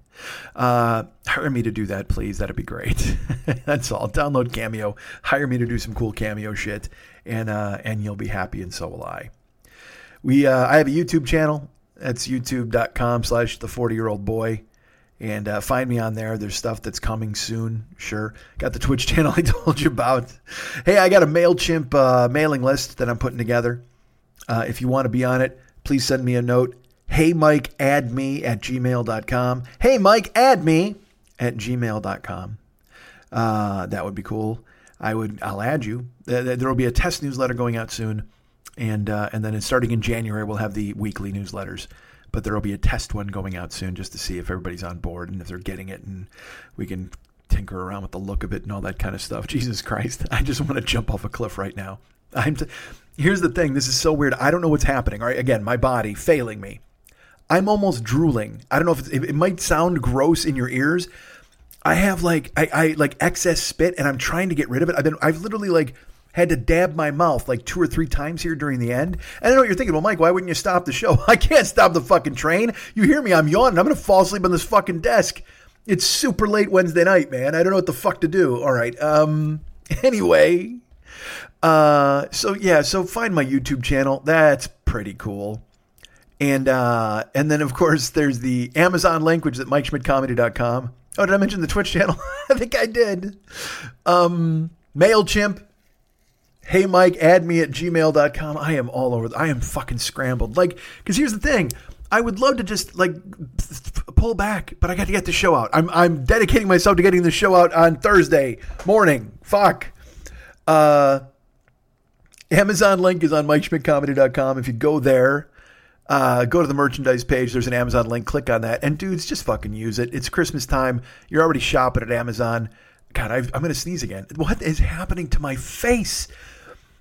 Uh, hire me to do that, please. That'd be great. That's all. Download Cameo. Hire me to do some cool Cameo shit, and uh, and you'll be happy, and so will I. We uh, I have a YouTube channel. That's youtube.com slash the 40 year old boy and uh, find me on there. There's stuff that's coming soon. Sure. Got the Twitch channel I told you about. Hey, I got a MailChimp uh, mailing list that I'm putting together. Uh, if you want to be on it, please send me a note. Hey, Mike, add me at gmail.com. Hey, Mike, add me at gmail.com. Uh, that would be cool. I would. I'll add you. There will be a test newsletter going out soon, and uh, and then starting in January we'll have the weekly newsletters but there will be a test one going out soon just to see if everybody's on board and if they're getting it and we can tinker around with the look of it and all that kind of stuff. Jesus Christ, I just want to jump off a cliff right now. I'm t- Here's the thing, this is so weird. I don't know what's happening. All right, again, my body failing me. I'm almost drooling. I don't know if it might sound gross in your ears. I have like I, I like excess spit and I'm trying to get rid of it. I've been I've literally like had to dab my mouth like two or three times here during the end. And I know what you're thinking. Well, Mike, why wouldn't you stop the show? I can't stop the fucking train. You hear me? I'm yawning. I'm going to fall asleep on this fucking desk. It's super late Wednesday night, man. I don't know what the fuck to do. All right. Um. Anyway. Uh. So yeah. So find my YouTube channel. That's pretty cool. And uh, and then of course there's the Amazon is at MikeSchmidtComedy.com. Oh, did I mention the Twitch channel? I think I did. Um, Mailchimp, hey mike add me at gmail.com i am all over i am fucking scrambled like because here's the thing i would love to just like pull back but i got to get the show out i'm, I'm dedicating myself to getting the show out on thursday morning fuck uh amazon link is on MikeSchmidtComedy.com if you go there uh, go to the merchandise page. There's an Amazon link. Click on that. And dudes, just fucking use it. It's Christmas time. You're already shopping at Amazon. God, i am going to sneeze again. What is happening to my face?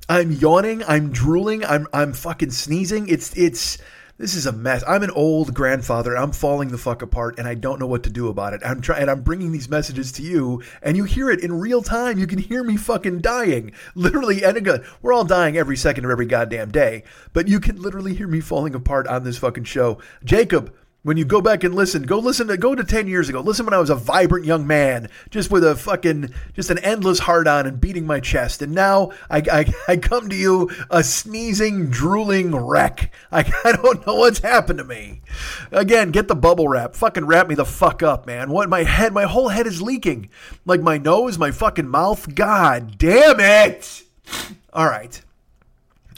I'm yawning. I'm drooling. I'm I'm fucking sneezing. It's it's this is a mess. I'm an old grandfather. I'm falling the fuck apart, and I don't know what to do about it. I'm trying, and I'm bringing these messages to you, and you hear it in real time. You can hear me fucking dying, literally. And again, we're all dying every second of every goddamn day, but you can literally hear me falling apart on this fucking show. Jacob, When you go back and listen, go listen to go to ten years ago. Listen when I was a vibrant young man, just with a fucking just an endless heart on and beating my chest. And now I, I, I come to you a sneezing, drooling wreck. I, I don't know what's happened to me. Again, get the bubble wrap. Fucking wrap me the fuck up, man. What my head, my whole head is leaking. Like my nose, my fucking mouth. God damn it! All right.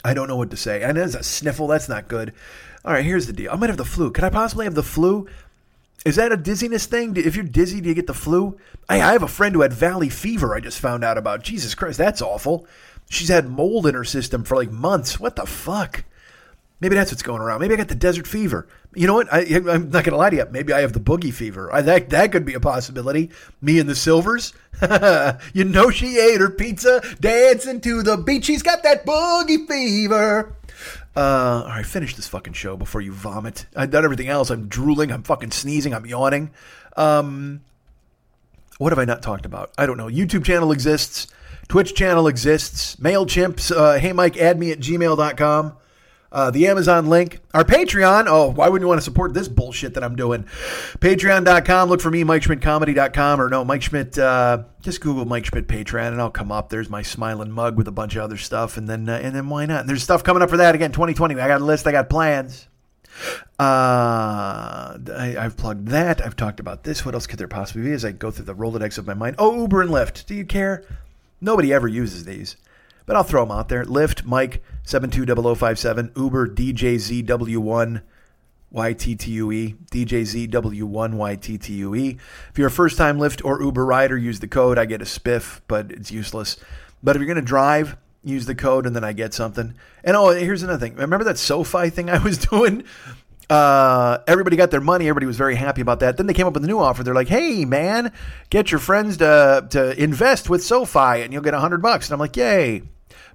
I don't know what to say. And as a sniffle. That's not good. All right, here's the deal. I might have the flu. Could I possibly have the flu? Is that a dizziness thing? If you're dizzy, do you get the flu? I, I have a friend who had valley fever. I just found out about. Jesus Christ, that's awful. She's had mold in her system for like months. What the fuck? Maybe that's what's going around. Maybe I got the desert fever. You know what? I, am not gonna lie to you. Maybe I have the boogie fever. I, that that could be a possibility. Me and the Sylvers. you know she ate her pizza, dancing to the beat. She's got that boogie fever. Uh, all right, finish this fucking show before you vomit. I've done everything else. I'm drooling. I'm fucking sneezing. I'm yawning. Um, what have I not talked about? I don't know. YouTube channel exists. Twitch channel exists. MailChimps. Uh, hey, Mike, add me at gmail.com. Uh, the Amazon link, our Patreon. Oh, why wouldn't you want to support this bullshit that I'm doing? Patreon.com. Look for me, MikeSchmidtComedy.com, or no, Mike Schmidt. Uh, just Google Mike Schmidt Patreon, and I'll come up. There's my smiling mug with a bunch of other stuff, and then uh, and then why not? And there's stuff coming up for that again. 2020. I got a list. I got plans. Uh, I, have plugged that. I've talked about this. What else could there possibly be as I go through the Rolodex of my mind? Oh, Uber and Lyft. Do you care? Nobody ever uses these but I'll throw them out there. Lyft, Mike, 720057, Uber, DJZW1, YTTUE, DJZW1, YTTUE. If you're a first time Lyft or Uber rider, use the code. I get a spiff, but it's useless. But if you're going to drive, use the code and then I get something. And oh, here's another thing. Remember that SoFi thing I was doing? Uh, everybody got their money. Everybody was very happy about that. Then they came up with a new offer. They're like, "Hey, man, get your friends to to invest with SoFi, and you'll get a hundred bucks." And I'm like, "Yay!"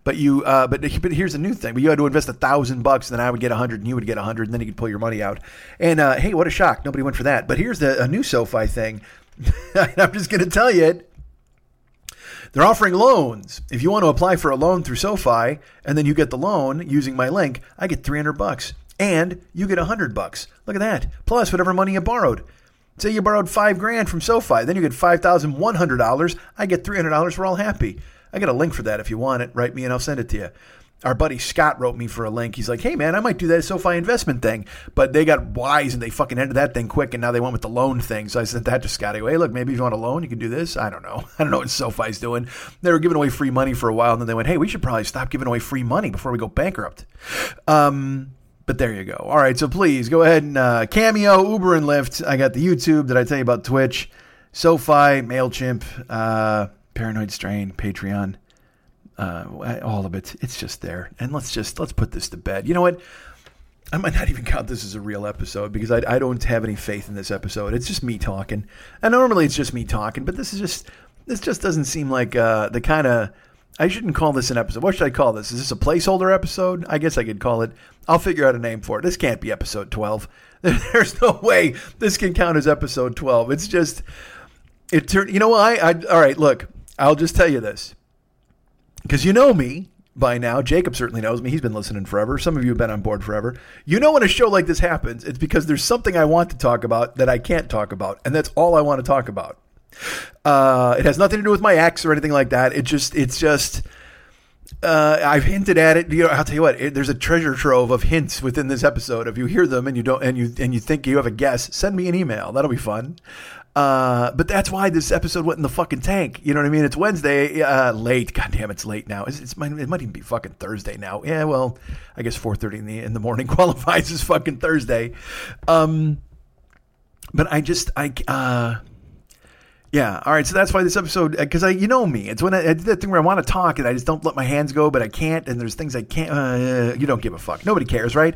But you, uh, but but here's the new thing. But you had to invest a thousand bucks, and then I would get a hundred, and you would get a hundred, and then you could pull your money out. And uh, hey, what a shock! Nobody went for that. But here's the a new SoFi thing. I'm just going to tell you it. They're offering loans. If you want to apply for a loan through SoFi, and then you get the loan using my link, I get 300 bucks, and you get 100 bucks. Look at that. Plus whatever money you borrowed. Say you borrowed five grand from SoFi, then you get five thousand one hundred dollars. I get three hundred dollars. We're all happy. I got a link for that if you want it. Write me and I'll send it to you. Our buddy Scott wrote me for a link. He's like, "Hey man, I might do that SoFi investment thing," but they got wise and they fucking ended that thing quick, and now they went with the loan thing. So I sent that to Scott. Hey, look, maybe if you want a loan, you can do this. I don't know. I don't know what SoFi's doing. They were giving away free money for a while, and then they went, "Hey, we should probably stop giving away free money before we go bankrupt." Um, but there you go. All right, so please go ahead and uh, Cameo, Uber, and Lyft. I got the YouTube that I tell you about Twitch, SoFi, Mailchimp, uh, Paranoid Strain, Patreon uh, all of it. It's just there. And let's just let's put this to bed. You know what? I might not even count this as a real episode because I, I don't have any faith in this episode. It's just me talking. And normally it's just me talking, but this is just this just doesn't seem like uh, the kind of I shouldn't call this an episode. What should I call this? Is this a placeholder episode? I guess I could call it. I'll figure out a name for it. This can't be episode 12. There's no way this can count as episode 12. It's just it turned. You know what? I, I all right. Look, I'll just tell you this because you know me by now. Jacob certainly knows me. He's been listening forever. Some of you have been on board forever. You know when a show like this happens, it's because there's something I want to talk about that I can't talk about, and that's all I want to talk about. Uh, it has nothing to do with my ex or anything like that. It just, it's just. Uh, I've hinted at it. You know, I'll tell you what. It, there's a treasure trove of hints within this episode. If you hear them and you don't, and you and you think you have a guess, send me an email. That'll be fun. Uh, but that's why this episode went in the fucking tank. You know what I mean? It's Wednesday, uh, late. God damn, it's late now. It's, it's it might even be fucking Thursday now. Yeah, well, I guess 4:30 in the in the morning qualifies as fucking Thursday. Um, but I just I uh, yeah. All right. So that's why this episode, because uh, I, you know me, it's when I, I, that thing where I want to talk and I just don't let my hands go, but I can't. And there's things I can't. Uh, you don't give a fuck. Nobody cares, right?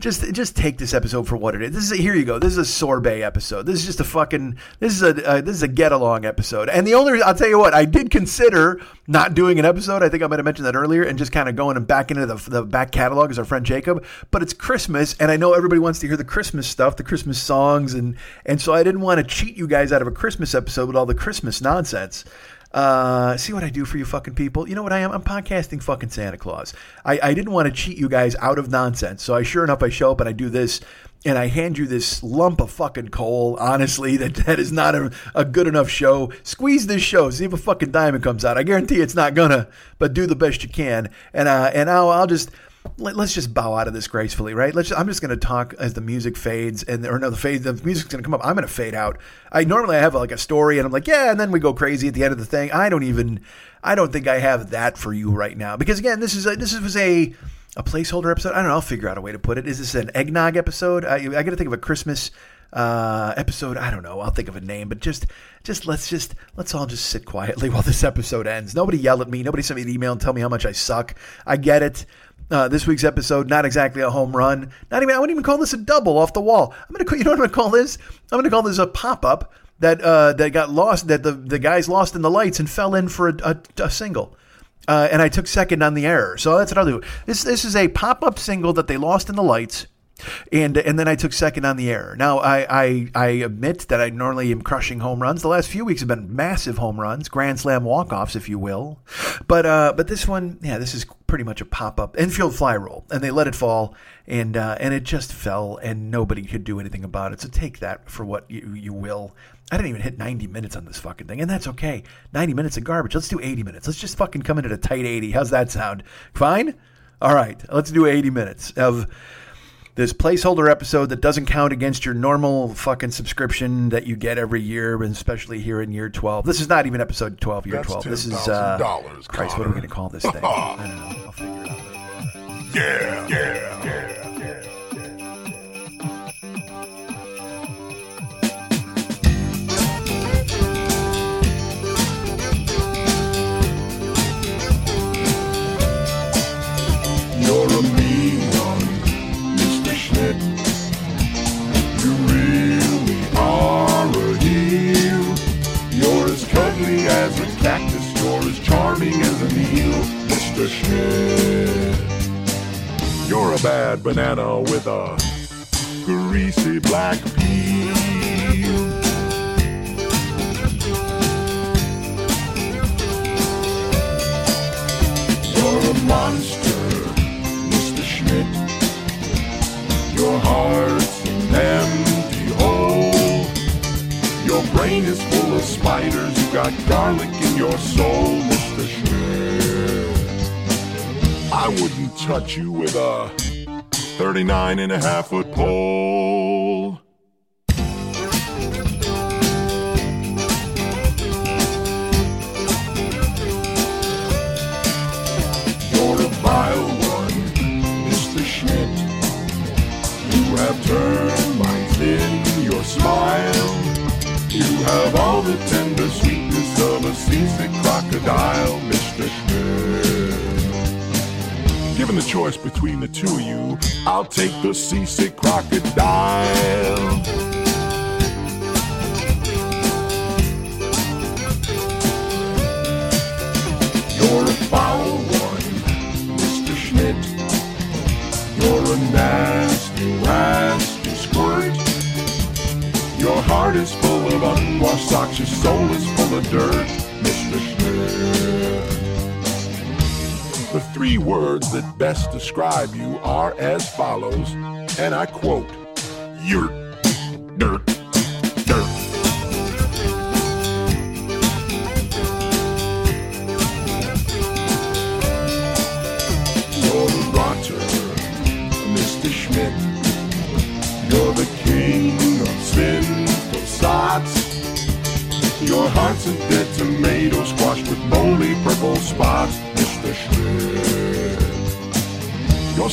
Just, just take this episode for what it is. This is a, here you go. This is a sorbet episode. This is just a fucking. This is a uh, this is a get along episode. And the only, I'll tell you what, I did consider not doing an episode. I think I might have mentioned that earlier, and just kind of going and back into the, the back catalog as our friend Jacob. But it's Christmas, and I know everybody wants to hear the Christmas stuff, the Christmas songs, and and so I didn't want to cheat you guys out of a Christmas episode with all the Christmas nonsense. Uh, see what I do for you fucking people. You know what I am? I'm podcasting fucking Santa Claus. I, I didn't want to cheat you guys out of nonsense. So I sure enough I show up and I do this and I hand you this lump of fucking coal, honestly, that, that is not a, a good enough show. Squeeze this show, see if a fucking diamond comes out. I guarantee it's not gonna, but do the best you can. And uh, and I'll, I'll just let, us just bow out of this gracefully, right? Let's. Just, I'm just going to talk as the music fades, and or no, the fade. The music's going to come up. I'm going to fade out. I normally I have like a story, and I'm like, yeah, and then we go crazy at the end of the thing. I don't even. I don't think I have that for you right now because again, this is a, this was a a placeholder episode. I don't know. I'll figure out a way to put it. Is this an eggnog episode? I, I got to think of a Christmas uh, episode. I don't know. I'll think of a name, but just, just let's just let's all just sit quietly while this episode ends. Nobody yell at me. Nobody send me an email and tell me how much I suck. I get it. Uh, this week's episode, not exactly a home run. Not even. I wouldn't even call this a double off the wall. I'm gonna. Call, you know what I'm gonna call this? I'm gonna call this a pop up that uh, that got lost. That the the guys lost in the lights and fell in for a, a, a single. Uh, and I took second on the error. So that's what I'll do. This this is a pop up single that they lost in the lights, and and then I took second on the error. Now I, I I admit that I normally am crushing home runs. The last few weeks have been massive home runs, grand slam walk offs, if you will. But uh, but this one, yeah, this is pretty much a pop up infield fly rule, and they let it fall, and uh, and it just fell, and nobody could do anything about it. So take that for what you you will. I didn't even hit 90 minutes on this fucking thing, and that's okay. 90 minutes of garbage. Let's do 80 minutes. Let's just fucking come in at a tight 80. How's that sound? Fine? All right, let's do 80 minutes of this placeholder episode that doesn't count against your normal fucking subscription that you get every year, and especially here in year 12. This is not even episode 12, year That's 12. This is, uh, $10,000, Christ, what are we going to call this thing? I don't know. I'll figure it out. Yeah, yeah, yeah. Cactus. You're as charming as an eel, Mr. Schmidt. You're a bad banana with a greasy black peel. You're a monster, Mr. Schmidt. Your heart's hole. Your brain is full of spiders. You got garlic in your soul, Mr. Schmidt. I wouldn't touch you with a 39 and a half foot pole. Given between the two of you, I'll take the seasick crocodile. You're a foul one, Mr. Schmidt. You're a nasty, nasty squirt. Your heart is full of unwashed socks, your soul is full of dirt, Mr. Schmidt. Three words that best describe you are as follows, and I quote, You're dirt, dirt. You're the rotter, Mr. Schmidt. You're the king of sinful sots. Your heart's a dead tomato squash with moldy purple spots, Mr. Schmidt.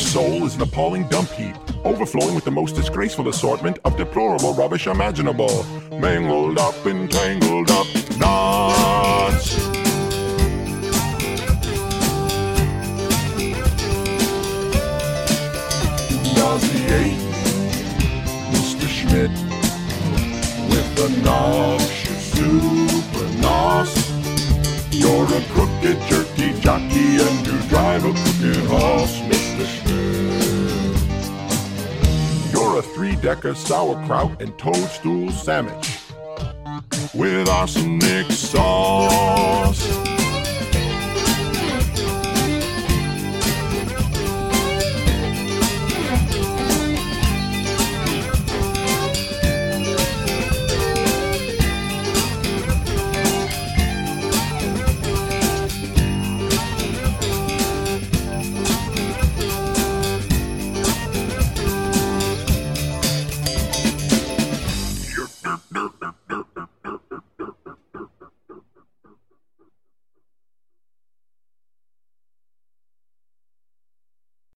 Soul is an appalling dump heap, overflowing with the most disgraceful assortment of deplorable rubbish imaginable. Mangled up and tangled up knots. nauseate Mr. Schmidt with a noxious super nos. You're a crooked jerky jockey and you drive a crooked horse, A three-decker sauerkraut and toadstool sandwich with arsenic sauce.